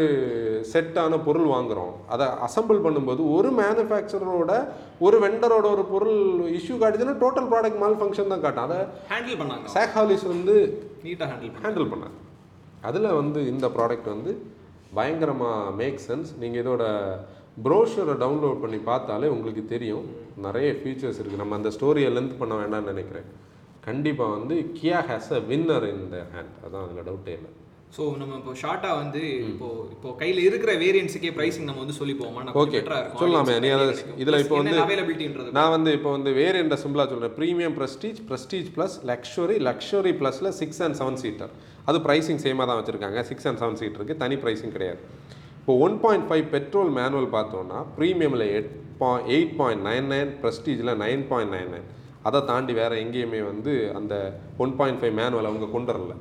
செட்டான பொருள் வாங்குறோம். அதை அசெம்பிள் பண்ணும்போது ஒரு மேனுஃபேக்சரோட ஒரு வெண்டரோட ஒரு பொருள் இஷ்யூ காட்டுச்சுன்னா டோட்டல் ப்ராடக்ட் மால் ஃபங்க்ஷன் தான் காட்டும். அதை ஹேண்டில் பண்ணாங்க. சாக்ஹாலிஸ் வந்து நீட்டா ஹேண்டில் ஹேண்டில் பண்ணாங்க. அதில் வந்து இந்த ப்ராடக்ட் வந்து பயங்கரமாக மேக் சென்ஸ் நீங்கள் இதோட ப்ரோஷரை டவுன்லோட் பண்ணி பார்த்தாலே உங்களுக்கு தெரியும். நிறைய ஃபீச்சர்ஸ் இருக்குது நம்ம அந்த ஸ்டோரியை லென்த் பண்ண வேண்டாம்னு நினைக்கிறேன். கண்டிப்பாக வந்து Kia has a winner in the hand அதான் அதில் டவுட்டே இல்லை. ஸோ நம்ம இப்போ ஷார்ட்டா வந்து இப்போ இப்போ கையில இருக்கிற வேரியன்ஸுக்கே பிரைசிங் நம்ம வந்து சொல்லி போவோமா? ஓகே சொல்லலாமே. நீ அதை இதில் இப்போ வந்து அவைலபிலிட்டின்றது நான் வந்து இப்போ வந்து வேரியண்ட சிம்பிளாக சொல்கிறேன் premium prestige prestige plus luxury luxury ப்ளஸில் சிக்ஸ் அண்ட் செவன் சீட்டர் அது ப்ரைசிங் சேமாக தான் வச்சுருக்காங்க. சிக்ஸ் அண்ட் செவன் சீட்டருக்கு தனி ப்ரைசிங் கிடையாது. இப்போ one point five petrol manual பார்த்தோன்னா ப்ரீமியமில் எட் பாய் எயிட் பாயிண்ட் நைன் நைன் ப்ரெஸ்டீஜில் நைன் பாயிண்ட் நைன் நைன் அதை தாண்டி வேறு எங்கேயுமே வந்து அந்த ஒன் பாயிண்ட் ஃபைவ் மேனுவல் அவங்க கொண்டு வரல.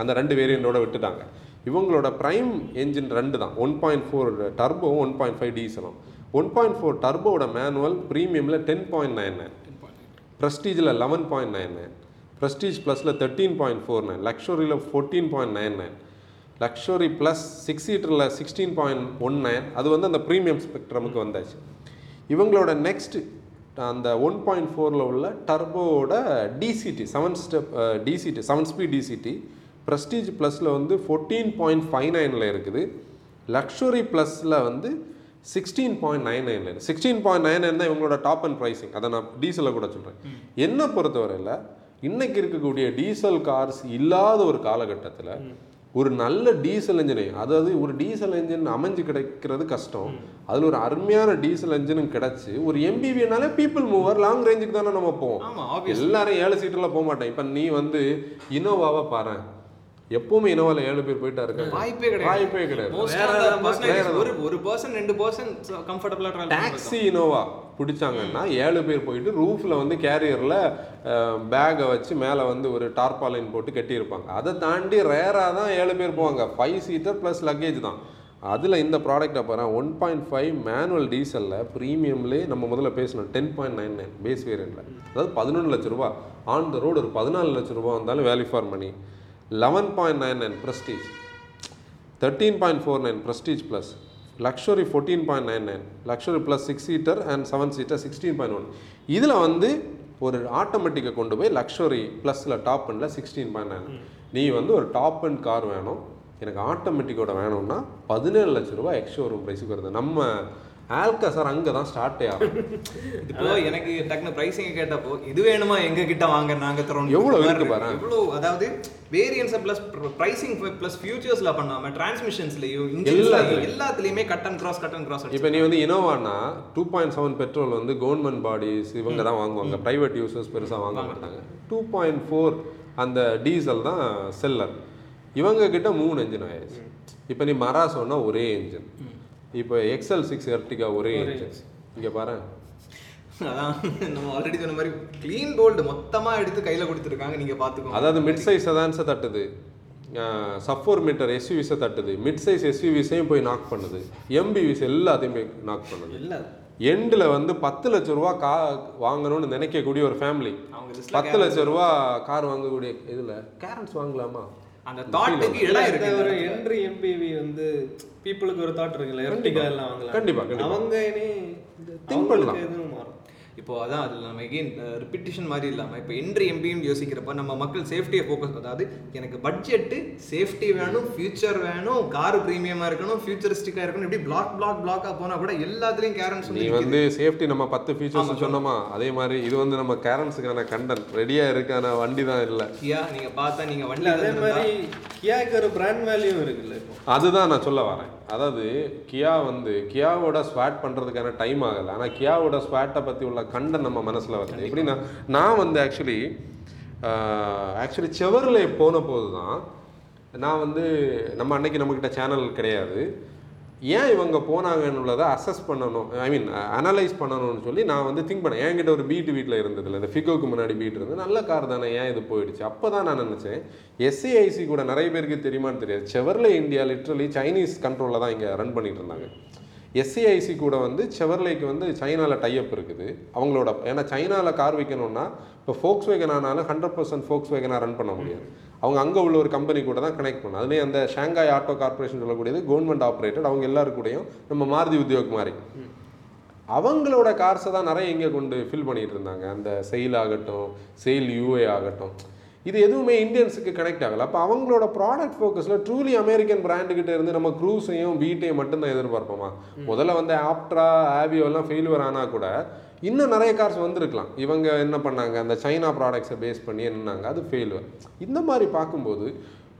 அந்த ரெண்டு வேரியண்டோட விட்டுட்டாங்க. இவங்களோட ப்ரைம் என்ஜின் ரெண்டு தான். ஒன் பாயிண்ட் ஃபோர் டர்போவும் ஒன் பாயிண்ட் ஃபைவ் டீசலும் ஒன் பாயிண்ட் ஃபோர் டர்போவோட மேனுவல் ப்ரீமியமில் ten point nine nine ப்ரெஸ்டீஜில் eleven point nine nine prestige ப்ளஸில் thirteen point four nine லக்ஷரியில் fourteen point nine nine luxury plus six சீட்டரில் sixteen point one nine அது வந்து அந்த ப்ரீமியம் ஸ்பெக்ட்ரமுக்கு வந்தாச்சு. இவங்களோட நெக்ஸ்ட் அந்த ஒன் பாயிண்ட் ஃபோரில் உள்ள டர்போவோட DCT seven step DCT seven speed DCT prestige ப்ளஸில் வந்து ஃபோர்டீன் பாயிண்ட் ஃபைவ் நைனில் இருக்குது. லக்ஷரி ப்ளஸில் வந்து sixteen point nine nine sixteen point nine nine தான் இவங்களோட டாப் அண்ட் ப்ரைசிங் அதை நான் டீசலை கூட சொல்கிறேன் என்னை பொறுத்தவரையில் இன்னைக்கு இருக்கக்கூடிய டீசல் கார்ஸ் இல்லாத ஒரு காலகட்டத்தில் ஒரு நல்ல டீசல் இன்ஜினை அதாவது ஒரு டீசல் இன்ஜின் அமைஞ்சு கிடைக்கிறது கஷ்டம். அதில் ஒரு அருமையான டீசல் இன்ஜினும் கிடச்சி ஒரு எம்பிவினாலே பீப்புள் மூவர் லாங் ரேஞ்சுக்கு தானே நம்ம போவோம். எல்லாரும் ஏழு சீட்டில் போக மாட்டேன் இப்போ நீ வந்து இனோவாவை பாரு எப்பவுமே இனோவால ஏழு பேர் போயிட்டா இருக்காங்க வாய்ப்பே கிடையாது. வாய்ப்பே கிடையாது. ஒரு ஒரு பர்சன் ரெண்டு பர்சன் கம்ஃபர்டபுளா டிராவல் டாக்ஸி இனோவா பிடிச்சாங்கன்னா ஏழு பேர் போயிட்டு ரூஃப்ல வந்து கேரியர்ல பேகை வச்சு மேலே வந்து ஒரு டார்பாலின் போட்டு கட்டியிருப்பாங்க. அதை தாண்டி ரேராக தான் ஏழு பேர் போவாங்க. ஃபைவ் சீட்டர் ப்ளஸ் லக்கேஜ் தான். அதில் இந்த ப்ராடக்ட்டை பாரு ஒன் பாயிண்ட் ஃபைவ் மேனுவல் டீசலில் ப்ரீமியம்லேயே நம்ம முதல்ல பேசணும். Ten point nine nine base வேரியண்ட்டில் அதாவது பதினொன்று லட்ச ரூபா. ஆன் த ரோடு ஒரு பதினாலு லட்ச ரூபா வந்தாலும் value for money eleven point nine nine prestige thirteen point four nine prestige plus luxury fourteen point nine nine luxury plus six seater and seven seater sixteen point one இதில் வந்து ஒரு ஆட்டோமேட்டிக்கை கொண்டு போய் லக்ஷரி ப்ளஸில் டாப் அண்டில் சிக்ஸ்டீன் பாயிண்ட் நைன் நீ வந்து ஒரு டாப் அண்ட் கார் வேணும். எனக்கு ஆட்டோமேட்டிக்கோட வேணும்னா பதினேழு லட்ச ரூபாய் எக்ஸ் ஷோரூம் ப்ரைஸுக்கு வருது. நம்ம ஆல்கா சார் அங்கே தான் ஸ்டார்ட்டே ஆகும். இப்போ எனக்கு டக்குனு பிரைசிங் கேட்டப்போ இது வேணுமா? எங்க கிட்ட வாங்க நாங்க தரோம். எவ்வளவு இருக்கு பாரு. எவ்வளவு அதாவது வேரியன்ஸ் பிளஸ் பிரைசிங் பிளஸ் ஃபியூச்சர்ஸ்ல பண்ணாம டிரான்ஸ்மிஷன்ஸ்லயும் இன்ஜின்ஸ்லயும் எல்லாத்துலயும். Cut and cross cut and cross இப்போ நீ வந்து இனோவானா டூ பாயிண்ட் செவன் பெட்ரோல் வந்து கவர்மெண்ட் பாடிஸ் இவங்க தான் வாங்குவாங்க. ப்ரைவேட் யூசர்ஸ் பெருசாக வாங்க மாட்டாங்க. டூ பாயிண்ட் ஃபோர் அந்த டீசல் தான் செல்லர் இவங்க கிட்ட மூணு என்ஜின் ஆயிடுச்சு. இப்போ நீ மரா சொன்னா ஒரே என்ஜின் இப்போ எக்ஸல் சிக்ஸ் எர்டிகா ஒரே இங்கே பாரு. அதான் நம்ம ஆல்ரெடி சொன்ன மாதிரி க்ளீன் கோல்டு மொத்தமா எடுத்து கையில கொடுத்துருக்காங்க நீங்க பாத்துக்கோங்க. அதாவது மிட் சைஸ் செதான்ஸை தட்டுது. சஃபோர் மீட்டர் எஸ்யூவிஸை தட்டுது. மிட் சைஸ் எஸ்யூவிஸையும் போய் நாக் பண்ணுது. எம்பிவிஸ் எல்லாத்தையுமே நாக் பண்ணுது. இல்ல எண்டில் வந்து பத்து லட்ச ரூபா கா வாங்கணும்னு நினைக்கக்கூடிய ஒரு ஃபேமிலி பத்து லட்ச ரூபா கார் வாங்கக்கூடிய இதில் கேரன்ஸ் வாங்கலாமா? அந்த தாட்டுக்கு இடம் இருக்கு ஒரு என்ட்ரி எம்பிவி வந்து பீப்புளுக்கு ஒரு தாட் இருக்குல்ல எர்டிகா எல்லாம் வாங்கலாம் கண்டிப்பா. அவங்க இனி Think பண்ணலாம். அவங்களுக்கு எதுவும் மாறும் இப்போ அதான் அதில் நம்ம எகெயின் ரிப்பிட்டிஷன் மாதிரி இல்லாமல் இப்போ என்ட்ரி எம்பியும் யோசிக்கிறப்ப நம்ம மக்கள் சேஃப்டியை ஃபோக்கஸ் அதாவது எனக்கு பட்ஜெட்டு சேஃப்டி வேணும் ஃபியூச்சர் வேணும் கார் ப்ரீமியமாக இருக்கணும் ஃபியூச்சரிஸ்டிக்காக இருக்கணும் இப்படி பிளாக் பிளாக் பிளாக்காக போனால் கூட எல்லாத்துலேயும் கேரன்ஸ் நீ வந்து சேஃப்டி நம்ம பத்து ஃபீச்சர்ஸ் சொன்னோமா? அதே மாதிரி இது வந்து நம்ம கேரன்ஸுக்கான கண்டென்ட் ரெடியாக இருக்கான? வண்டி தான் இல்லை. கியா நீங்கள் பார்த்தா நீங்கள் வண்டி அதே மாதிரி கியாக்கு ஒரு பிராண்ட் வேல்யூ இருக்குல்ல இப்போ. அதுதான் நான் சொல்ல வரேன். அதாவது கியா வந்து கியாவோட ஸ்வாட் பண்ணுறதுக்கான டைம் ஆகலை. ஆனால் கியாவோட ஸ்வாட்டை பற்றி உள்ள கண்டன் நம்ம மனசில் வருது. எப்படின்னா நான் வந்து ஆக்சுவலி ஆக்சுவலி செவரில் போன போது தான் நான் வந்து நம்ம அன்னைக்கு நம்மக்கிட்ட சேனல் கிடையாது. ஏன் இவங்க போனாங்கன்னு உள்ளதை அசஸ் பண்ணணும். ஐ மீன் அனலைஸ் பண்ணணும்னு சொல்லி நான் வந்து திங்க் பண்ணேன். என்கிட்ட ஒரு பீட் வீட்டில் இருந்ததில்ல இந்த ஃபிகோக்கு முன்னாடி பீட் இருந்தது. நல்ல கார் தானே ஏன் இது போயிடுச்சு? அப்போ தான் நான் நினச்சேன் எஸ்சிஐசி கூட நிறைய பேருக்கு தெரியுமான்னு தெரியாது. செவர்லே இந்தியா லிட்ரலி சைனீஸ் கண்ட்ரோலில் தான் இங்கே ரன் பண்ணிட்டு இருந்தாங்க. எஸ்சிஐசி கூட வந்து செவர்லேக்கு வந்து சைனாவில் டைஅப் இருக்குது. அவங்களோட ஏன்னா சைனாவில் கார் வைக்கணும்னா இப்போ ஃபோக்ஸ் வேகனானாலும் ஹண்ட்ரட் பர்சன்ட் ஃபோக்ஸ் வேகனாக ரன் பண்ண முடியாது. அவங்க அங்கே உள்ள ஒரு கம்பெனி கூட தான் கனெக்ட் பண்ணணும் அதுலேயும் அந்த ஷாங்காய் ஆட்டோ கார்பரேஷன் சொல்லக்கூடியது கவர்மெண்ட் ஆப்ரேட்டட் அவங்க எல்லாரு கூடயும் நம்ம மாருதி உத்தியோக் மாதிரி அவங்களோட கார்ஸை தான் நிறைய இங்கே கொண்டு ஃபில் பண்ணிட்டு இருந்தாங்க. அந்த செயில் ஆகட்டும் செயில் யூஏ ஆகட்டும். இது எதுவுமே இந்தியன்ஸுக்கு கனெக்ட் ஆகலை. அப்போ அவங்களோட ப்ராடக்ட் ஃபோக்கஸில் ட்ரூலி அமெரிக்கன் பிராண்டுக்கிட்ட இருந்து நம்ம க்ரூஸையும் பீட்டையும் மட்டும்தான் எதிர்பார்ப்போமா? முதல்ல வந்து ஆப்ட்ரா ஆவியோ எல்லாம் ஃபெயில்யூர் ஆனால் கூட இன்னும் நிறைய கார்ஸ் வந்திருக்கலாம். இவங்க என்ன பண்ணாங்க? அந்த சைனா ப்ராடக்ட்ஸை பேஸ் பண்ணி என்னன்னாங்க அது ஃபெயில்யூர் இந்த மாதிரி பார்க்கும்போது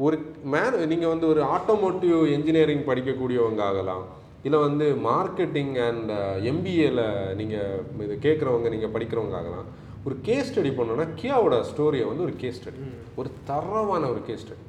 ஒரு மேன் நீங்கள் வந்து ஒரு ஆட்டோமோட்டிவ் இன்ஜினியரிங் படிக்கக்கூடியவங்க ஆகலாம். இல்லை வந்து மார்க்கெட்டிங் அண்ட் எம்பிஏல நீங்கள் இது கேட்குறவங்க நீங்கள் படிக்கிறவங்க ஆகலாம். ஒரு கேஸ் ஸ்டடி பண்ணோன்னா கியாவோட ஸ்டோரியை வந்து ஒரு கேஸ் ஸ்டடி ஒரு தரமான ஒரு கேஸ் ஸ்டடி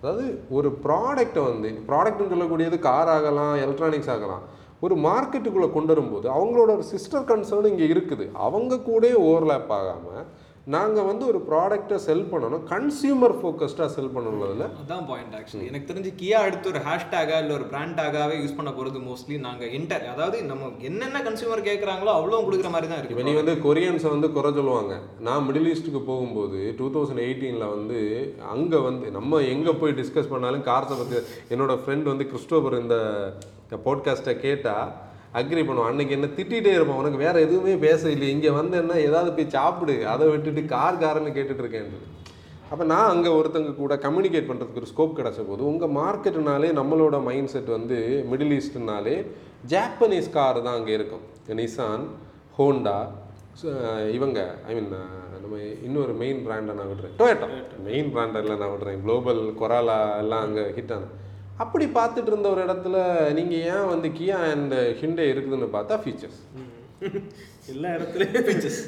அதாவது ஒரு ப்ராடக்ட்டை வந்து ப்ராடக்ட்னு சொல்லக்கூடியது கார் ஆகலாம் எலக்ட்ரானிக்ஸ் ஆகலாம். ஒரு மார்க்கெட்டுக்குள்ளே கொண்டு வரும்போது அவங்களோட ஒரு சிஸ்டர் கன்சர்ன் இங்கே இருக்குது. அவங்க கூட ஓவர்லேப் ஆகாமல் நாங்கள் வந்து ஒரு ப்ராடக்ட்டை செல் பண்ணணும் கன்சியூமர் ஃபோக்கஸ்டாக செல் பண்ணணும்ல அதான் பாயிண்ட் ஆக்சுவலி எனக்கு தெரிஞ்சு கியா அடுத்து ஒரு ஹேஷ்டேகா இல்லை ஒரு பிராண்டாகாவே யூஸ் பண்ண போகிறது மோஸ்ட்லி நாங்கள் என்டர் அதாவது நம்ம என்னென்ன கன்சியூமர் கேட்குறாங்களோ அவ்வளோ கொடுக்குற மாதிரி தான் இப்போ இருக்கு. நீ வந்து கொரியன்ஸை வந்து குறை சொல்லுவாங்க. நான் மிடில் ஈஸ்ட்டுக்கு போகும்போது டூ தௌசண்ட் எயிட்டீனில் வந்து அங்கே வந்து நம்ம எங்கே போய் டிஸ்கஸ் பண்ணாலும் கார்ஸை பற்றி என்னோட ஃப்ரெண்ட் வந்து கிறிஸ்டோபர் இந்த போட்காஸ்ட்டை கேட்டால் அக்ரி பண்ணுவான். அன்னைக்கு என்ன திட்டிகிட்டே இருப்பான். உனக்கு வேற எதுவுமே பேச இல்லை இங்கே வந்தேன்னா ஏதாவது போய் சாப்பிடு. அதை விட்டுட்டு கார் காரன்னு கேட்டுட்டு இருக்கேன் அப்போ நான் அங்கே ஒருத்தங்க கூட கம்யூனிகேட் பண்ணுறதுக்கு ஒரு ஸ்கோப் கிடச்ச போது உங்கள் மார்க்கெட்டுனாலே நம்மளோட மைண்ட் செட் வந்து மிடில் ஈஸ்ட்னாலே ஜாப்பனீஸ் கார் தான் அங்கே இருக்கும். நிசான் ஹோண்டா இவங்க ஐ மீன் நம்ம இன்னொரு மெயின் பிராண்டை நான் விடுறேன். டொயேட்டோ மெயின் பிராண்டில் நான் விடுறேன். குளோபல் கொராலா எல்லாம் அங்கே ஹிட் ஆன அப்படி பார்த்துட்டு இருந்த ஒரு இடத்துல நீங்கள் ஏன் வந்து கியா அண்ட் ஹிண்டே இருக்குதுன்னு பார்த்தா ஃபீச்சர்ஸ் எல்லா இடத்துலயும் பிச்சஸ்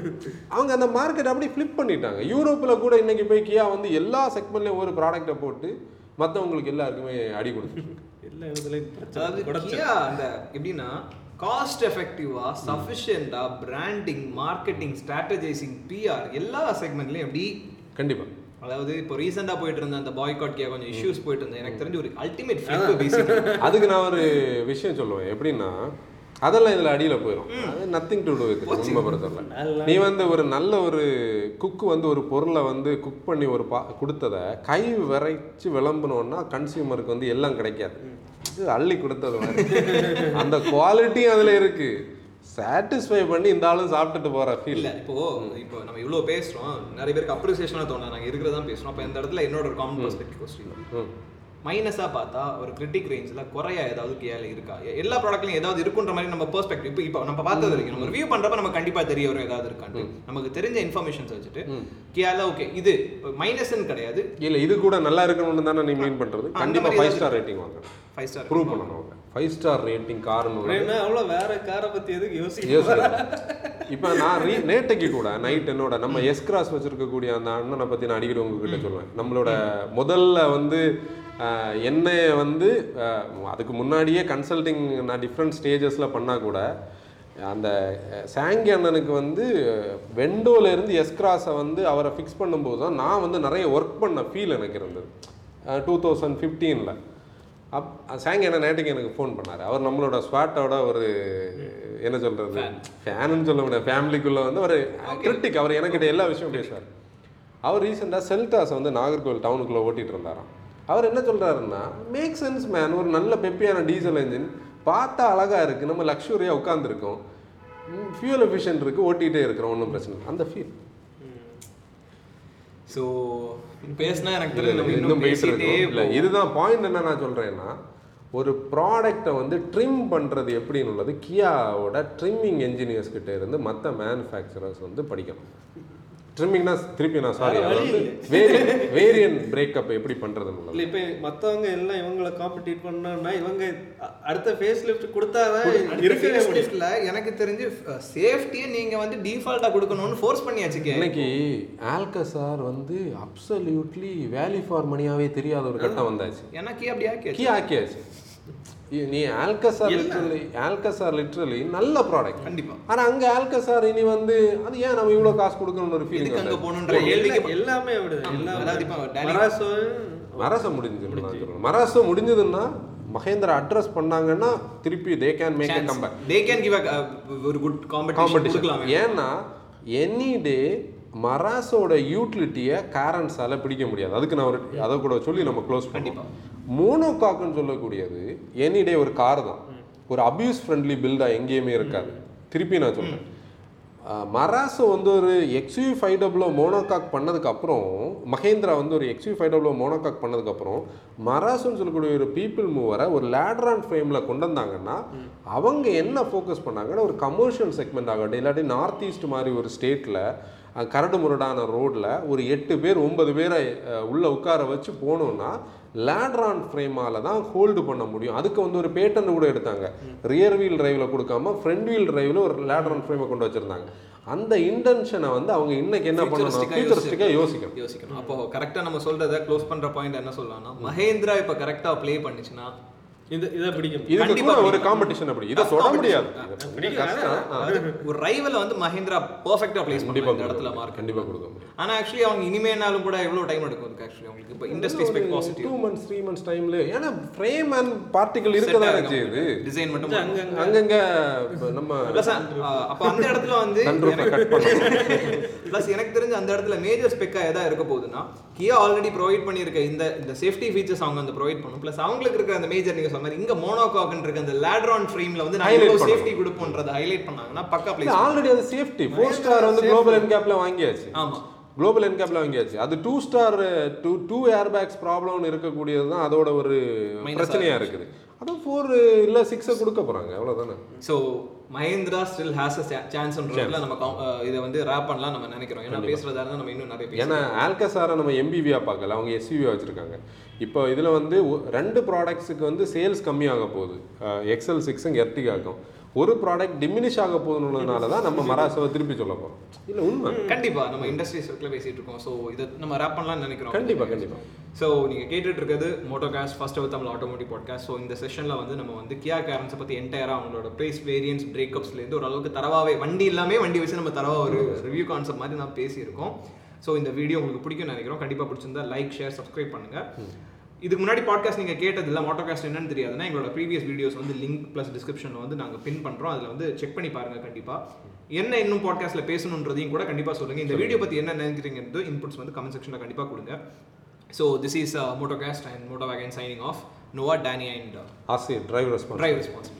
அவங்க அந்த மார்க்கெட் அப்படி ஃப்ளிப் பண்ணிட்டாங்க. யூரோப்பில் கூட இன்னைக்கு போய் கியா வந்து எல்லா செக்மெண்ட்லேயும் ஒரு ப்ராடக்ட்டை போட்டு மற்றவங்களுக்கு எல்லாருக்குமே அடி கொடுத்துட்டு எல்லா இடத்துலயும் கியா அந்த எப்படின்னா காஸ்ட் எஃபெக்டிவா சஃபிஷியண்டா பிராண்டிங் மார்க்கெட்டிங் ஸ்ட்ராட்டஜைசிங் பிஆர் எல்லா செக்மெண்ட்லயும் எப்படி கண்டிப்பாக அதாவது இப்போ ரீசெண்டா போயிட்டு இருந்த அந்த பாய்காட் கியா கொஞ்சம் இஷ்யூஸ் போயிட்டு இருந்தது எனக்கு தெரிஞ்சு ஒரு அல்டிமேட் ஃபிளிப் அதுக்கு நான் ஒரு விஷயம் சொல்லுவேன். எப்படின்னா அதெல்லாம் இதில் அடியில் போயிடும் அது நத்திங் டு டூ வித் உண்மை பொறுத்தவரை நீ வந்து ஒரு நல்ல ஒரு குக்கு வந்து ஒரு பொருளை வந்து குக் பண்ணி ஒரு பா கொடுத்ததை கை விரைச்சு விளம்பணும்னா கன்சியூமருக்கு வந்து எல்லாம் கிடைக்காது. இது அள்ளி கொடுத்தது மாதிரி அந்த குவாலிட்டியும் அதில் இருக்கு. சாட்டிஸ்ஃபை பண்ணி இந்த ஆளும் சாப்பிட்டுட்டு போற ஃபீல் இல்ல இப்போ இப்போ நம்ம இவ்வளோ பேசுறோம் நிறைய பேருக்கு அப்ரிசியேஷனாக தோணும் நாங்க இருக்கிறதா பேசுறோம். அப்போ இந்த இடத்துல என்னோட ஒரு காமன் பெர்ஸ்பெக்டிவ் கொஸ்டின் மைனஸா பார்த்தா ஒரு கிரிட்டிக் ரேஞ்சில் குறையா ஏதாவது கேல இருக்கா? எல்லா ப்ராடக்ட்லையும் ஏதாவது இருக்குன்ற மாதிரி நம்ம பெர்ஸ்பெக்டிவ் இப்போ இப்போ நம்ம பார்த்தது வரைக்கும் நம்ம ரிவ்யூ பண்றப்ப நம்ம கண்டிப்பா தெரிய வரும் ஏதாவது இருக்கான்ட்டு. நமக்கு தெரிஞ்ச இன்ஃபர்மேஷன்ஸ் வச்சுட்டு கியால ஓகே இது மைனஸ்ன்னு கிடையாது. இல்லை இது கூட நல்லா இருக்கணும்னு தானே நீ மீன் பண்றது? அந்த கண்டிப்பாக ஃபைவ் ஸ்டார் ரேட்டிங் வாங்கணும் ஃபைவ் ஸ்டார் ப்ரூவ் பண்ணணும். அவங்க ஃபைவ் ஸ்டார் ரேட்டிங் ஏன்னா அவ்வளோ வேற காரை பத்தி எதுக்கு யோசிக்க. இப்ப நான் ரீ நேட்டைக்கு கூட நைட் என்னோட நம்ம எஸ் கிராஸ் வச்சிருக்கக்கூடிய அந்த அண்ணனை பத்தி நான் அடிக்கடி உங்ககிட்ட சொல்லுவேன் நம்மளோட முதல்ல வந்து என்னைய வந்து அதுக்கு முன்னாடியே கன்சல்டிங் நான் டிஃப்ரெண்ட் ஸ்டேஜஸ்ல பண்ணா கூட அந்த சாங்கி அண்ணனுக்கு வந்து வெண்டோல இருந்து எஸ் கிராஸை வந்து அவரை ஃபிக்ஸ் பண்ணும்போது தான் நான் வந்து நிறைய ஒர்க் பண்ண ஃபீல் எனக்கு இருந்தது. டூ தௌசண்ட் ஃபிஃப்டீனில் அப் என்ன நேற்றுக்கு எனக்கு ஃபோன் பண்ணார். அவர் நம்மளோட ஸ்வாட்டோட ஒரு என்ன சொல்கிறது ஃபேனுன்னு சொல்ல முடியாது. ஃபேமிலிக்குள்ளே வந்து ஒரு கிரிட்டிக் அவர் எனக்கிட்ட எல்லா விஷயம் பேசுவார். அவர் ரீசெண்டாக செல்டாஸ் வந்து நாகர்கோவில் டவுனுக்குள்ளே ஓட்டிகிட்டு இருந்தாராம். அவர் என்ன சொல்கிறாருன்னா மேக் சென்ஸ் மேன் ஒரு நல்ல பெப்பியான டீசல் என்ஜின் பார்த்தா அழகாக இருக்குது நம்ம லக்ஸுரியாக உட்காந்துருக்கோம் ஃபியூல் எஃபிஷியன்ட் இருக்குது ஓட்டிகிட்டே இருக்கிறோம். ஒன்றும் பிரச்சனை இல்லை. அந்த ஃபீல் ஸோ பேசினா எனக்கு நம்ம இன்னும் பேசிட்டே இல்ல இதுதான் பாயிண்ட் என்ன நான் சொல்றேன்னா ஒரு ப்ராடக்ட்டை வந்து ட்ரிம் பண்றது எப்படின்னு உள்ளது கியாவோட ட்ரிம்மிங் என்ஜினியர்ஸ் கிட்ட இருந்து மற்ற மேனுஃபேக்சரர்ஸ் வந்து படிக்கணும். ட்ரிம்மிங்னா திருப்பி நான் சாரி வேரியன் வேரியன்ட் பிரேக்கப் எப்படி உள்ளது இல்ல இப்ப மத்தவங்க எல்லாம் இவங்கள காம்படிட் பண்ணா இவங்க அடுத்த ஃபேஸ் லிஃப்ட் கொடுத்தாதான் இருக்கவே முடியும் லிஸ்ட்ல எனக்கு தெரிஞ்சு சேஃப்டியை நீங்க வந்து டிஃபால்ட்டா கொடுக்கணும்னு ஃபோர்ஸ் பண்ணியாச்சு கே. இன்னைக்கு ஆல்கசார் வந்து அப்சல்யூட்லி வேல்யூ ஃபார் மணியாவே தெரியாத ஒரு கட்டம் வந்தாச்சு. எனக்கு அப்படி கீ ஆக்கியாச்சு. இ- நீ ஆல்கசார் லிட்ரலி ஆல்கசார் லிட்ரலி நல்ல ப்ராடக்ட் கண்டிப்பா. ஆனா அங்க ஆல்கசார் இனி வந்து அது ஏன் நம்ம இவ்வளவு காசு கொடுக்கணும்னு ஒரு ஃபீலிங் அங்க கேள்விக்கு எல்லாமே Dali- மராசோ மரசம் முடிஞ்சு மரசம் முடிஞ்சதுன்னா மகேந்திரா அட்ரஸ் பண்ணாங்கன்னா திருப்பி they can make a comeback. They can give ஒரு குட் காம்படிஷன் ஏன்னா எனி டே மராசோட யூட்டிலிட்டியை காரன்ஸால பிடிக்க முடியாது. அதுக்கு நான் ஒரு அதை கூட சொல்லி நம்ம க்ளோஸ். பண்ணிப்போம் மோனோகாக்குன்னு சொல்லக்கூடியது எனி டே ஒரு கார் தான் ஒரு அபியூஸ் ஃப்ரெண்ட்லி பில்டாக எங்கேயுமே இருக்காது. திருப்பி நான் சொல்றேன். மராசோ வந்து ஒரு எக்ஸ்யூ ஃபைவ் டபுளோ மோனோகாக் பண்ணதுக்கப்புறம் மகேந்திரா வந்து ஒரு எக்ஸ்யூ ஃபைவ் டபுளோ மோனோகாக் பண்ணதுக்கப்புறம் மராசோன்னு சொல்லக்கூடிய ஒரு பீப்புள் மூவரை ஒரு லேட்ரான் ஃப்ரேமில் கொண்டு வந்தாங்கன்னா அவங்க என்ன ஃபோக்கஸ் பண்ணாங்கன்னா ஒரு கமர்ஷியல் செக்மெண்ட் ஆகட்டும் இல்லாட்டி நார்த் ஈஸ்ட் மாதிரி ஒரு ஸ்டேட்டில் கரடு முரடான ரோட்டில் ஒரு எட்டு பேர் ஒன்பது பேரை உள்ள உட்கார வச்சு போனோம்னா லேட்ரான் ஃப்ரேமால தான் ஹோல்டு பண்ண முடியும். அதுக்கு வந்து ஒரு பேட்டன் கூட எடுத்தாங்க. ரியர் வீல் டிரைவில் கொடுக்காம ஃப்ரண்ட் வீல் டிரைவில் ஒரு லேட்ரான் ஃப்ரேமை கொண்டு வச்சுருந்தாங்க. அந்த இன்டென்ஷனை வந்து அவங்க இன்னைக்கு என்ன பண்ணணும்? ஃபியூச்சரிஸ்டிக்காக யோசிக்கணும். யோசிக்கணும். அப்போ கரெக்டா நம்ம சொல்றத க்ளோஸ் பண்ற பாயிண்ட் என்ன சொல்லலாம்னா மகேந்திரா இப்ப கரெக்டா ப்ளே பண்ணுச்சுன்னா இது இதை பிடிக்கும். இதுக்கு ஒரு. காம்படிஷன் அப்படி இதை தொட. முடியாது. ஒரு ரைவலை வந்து மகேந்திரா பெர்ஃபெக்ட்டா ப்ளேஸ் கண்டிப்பா இந்த இடத்துல மார்க் கண்டிப்பா கொடுக்க முடியும். ஆனா ஆக்சுவலி அவங்க இனிமேனாலும் கூட எவ்வளவு டைம் எடுக்கும் அதுக்கு ஆக்சுவலி அவங்களுக்கு? இப்போ industry spec positive two months three months டைம்ல ஏன்னா ஃப்ரேம் அண்ட் பார்ட்டிகல் இருக்க தான் செய்யுது. டிசைன் மட்டும் அங்கங்க நம்ம அப்போ அந்த இடத்துல வந்து ப்ளஸ் எனக்கு தெரிஞ்ச அந்த இடத்துல மேஜர் ஸ்பெக்கா எதா இருக்க போகுதுன்னா கியா ஆல்ரெடி ப்ரொவைட் பண்ணியிருக்க இந்த இந்த சேஃப்டி ஃபீச்சர்ஸ் அவங்க வந்து ப்ரொவைட் பண்ணும். ப்ளஸ் அவங்களுக்கு இருக்கிற அந்த மேஜர் நீங்க சொன்ன இங்க மோனோகாக்னு இருக்க அந்த லேட்ரான் ஃப்ரேம்ல வந்து நான். சேஃப்டி கொடுப்போன்றதை ஹைலைட் பண்ணாங்கன்னா பக்கா பிளேஸ் ஆல்ரெடி அது சேஃப்டி ஃபோர் ஸ்டார் வந்து குளோபல் என்கேப்ல வாங்கியாச்சு. ஆமா. குளோபல் என்கேப்ல வாங்கியாச்சு. அது two star due to air bags ப்ராப்ளம்னு இருக்கக்கூடியது தான் அதோட ஒரு Minus பிரச்சனையா இருக்குது. அதுவும் ஃபோர் இல்ல சிக்ஸை கொடுக்க போறாங்க. அவ்வளவுதானே? So Mahindra still has a சான்ஸ்ன்றதுல நம்ம இதை வந்து ரேப் பண்ணலாம் நம்ம நினைக்கிறோம். ஏன்னா பேசுறதா இருந்தா நம்ம இன்னும் நிறைய ஏன்னா ஆல்கசாரை நம்ம எம்பிவியா பார்க்கல அவங்க எஸ்யூவியா வச்சிருக்காங்க. இப்போ இதுல வந்து ரெண்டு ப்ராடக்ட்ஸுக்கு வந்து சேல்ஸ் கம்மியாக போகுது. எக்ஸல் சிக்ஸும் எர்டிகாக்கும் ஒரு ப்ராடக்ட் டிமினிஷ் ஆக போகுதுன்றதுனால தான் நம்ம மராசவை திருப்பி சொல்ல போறோம். இல்ல உண்மை. கண்டிப்பா நம்ம இண்டஸ்ட்ரி சர்க்கிள் பேசிட்டு இருக்கோம். ஸோ இதை நம்ம ரேப் பண்ணலாம்னு நினைக்கிறோம். கண்டிப்பா கண்டிப்பா. ஸோ நீங்கள் கேட்டுட்டு இருக்கிறது Motocast first our Tamil automotive podcast so இந்த செஷனில் வந்து நம்ம வந்து கியா கேரன்ஸை பற்றி என்டையராக அவங்களோட ப்ரைஸ் வேரியன்ஸ் பிரேக்கப்ஸ்லேருந்து ஓரளவுக்கு தரவாவே வண்டி இல்லாமே வண்டி வச்சு நம்ம தரவா ஒரு ரிவ்யூ கான்செப்ட் மாதிரி நான் பேசியிருக்கோம். ஸோ இந்த வீடியோ உங்களுக்கு பிடிக்கும்னு நினைக்கிறோம். கண்டிப்பாக பிடிச்சிருந்தா லைக் ஷேர் சப்ஸ்கிரைப் பண்ணுங்க. இதுக்கு முன்னாடி பாட்காஸ்ட் நீங்கள் கேட்டது இல்லை மோட்டோகாஸ்ட் என்னன்னு தெரியாதுன்னா எங்களோட ப்ரீவியஸ் வீடியோஸ் வந்து லிங்க் ப்ளஸ் டிஸ்கிரிப்ஷனில் வந்து நாங்கள் பின் பண்ணுறோம் அதில் வந்து செக் பண்ணி பாருங்க கண்டிப்பாக என்ன இன்னும் பாட்காஸ்ட்டில் பேசணுன்றதையும் கூட கண்டிப்பாக சொல்லுங்கள் இந்த வீடியோ பற்றி என்ன நினைக்கிறீங்கிறது இன்புட்ஸ் வந்து கமெண்ட் செக்ஷனில் கண்டிப்பாக கொடுங்க. This is uh, Motocast and Motowagon signing off. Noah, Danny, and uh, as a driver response drive responsibly.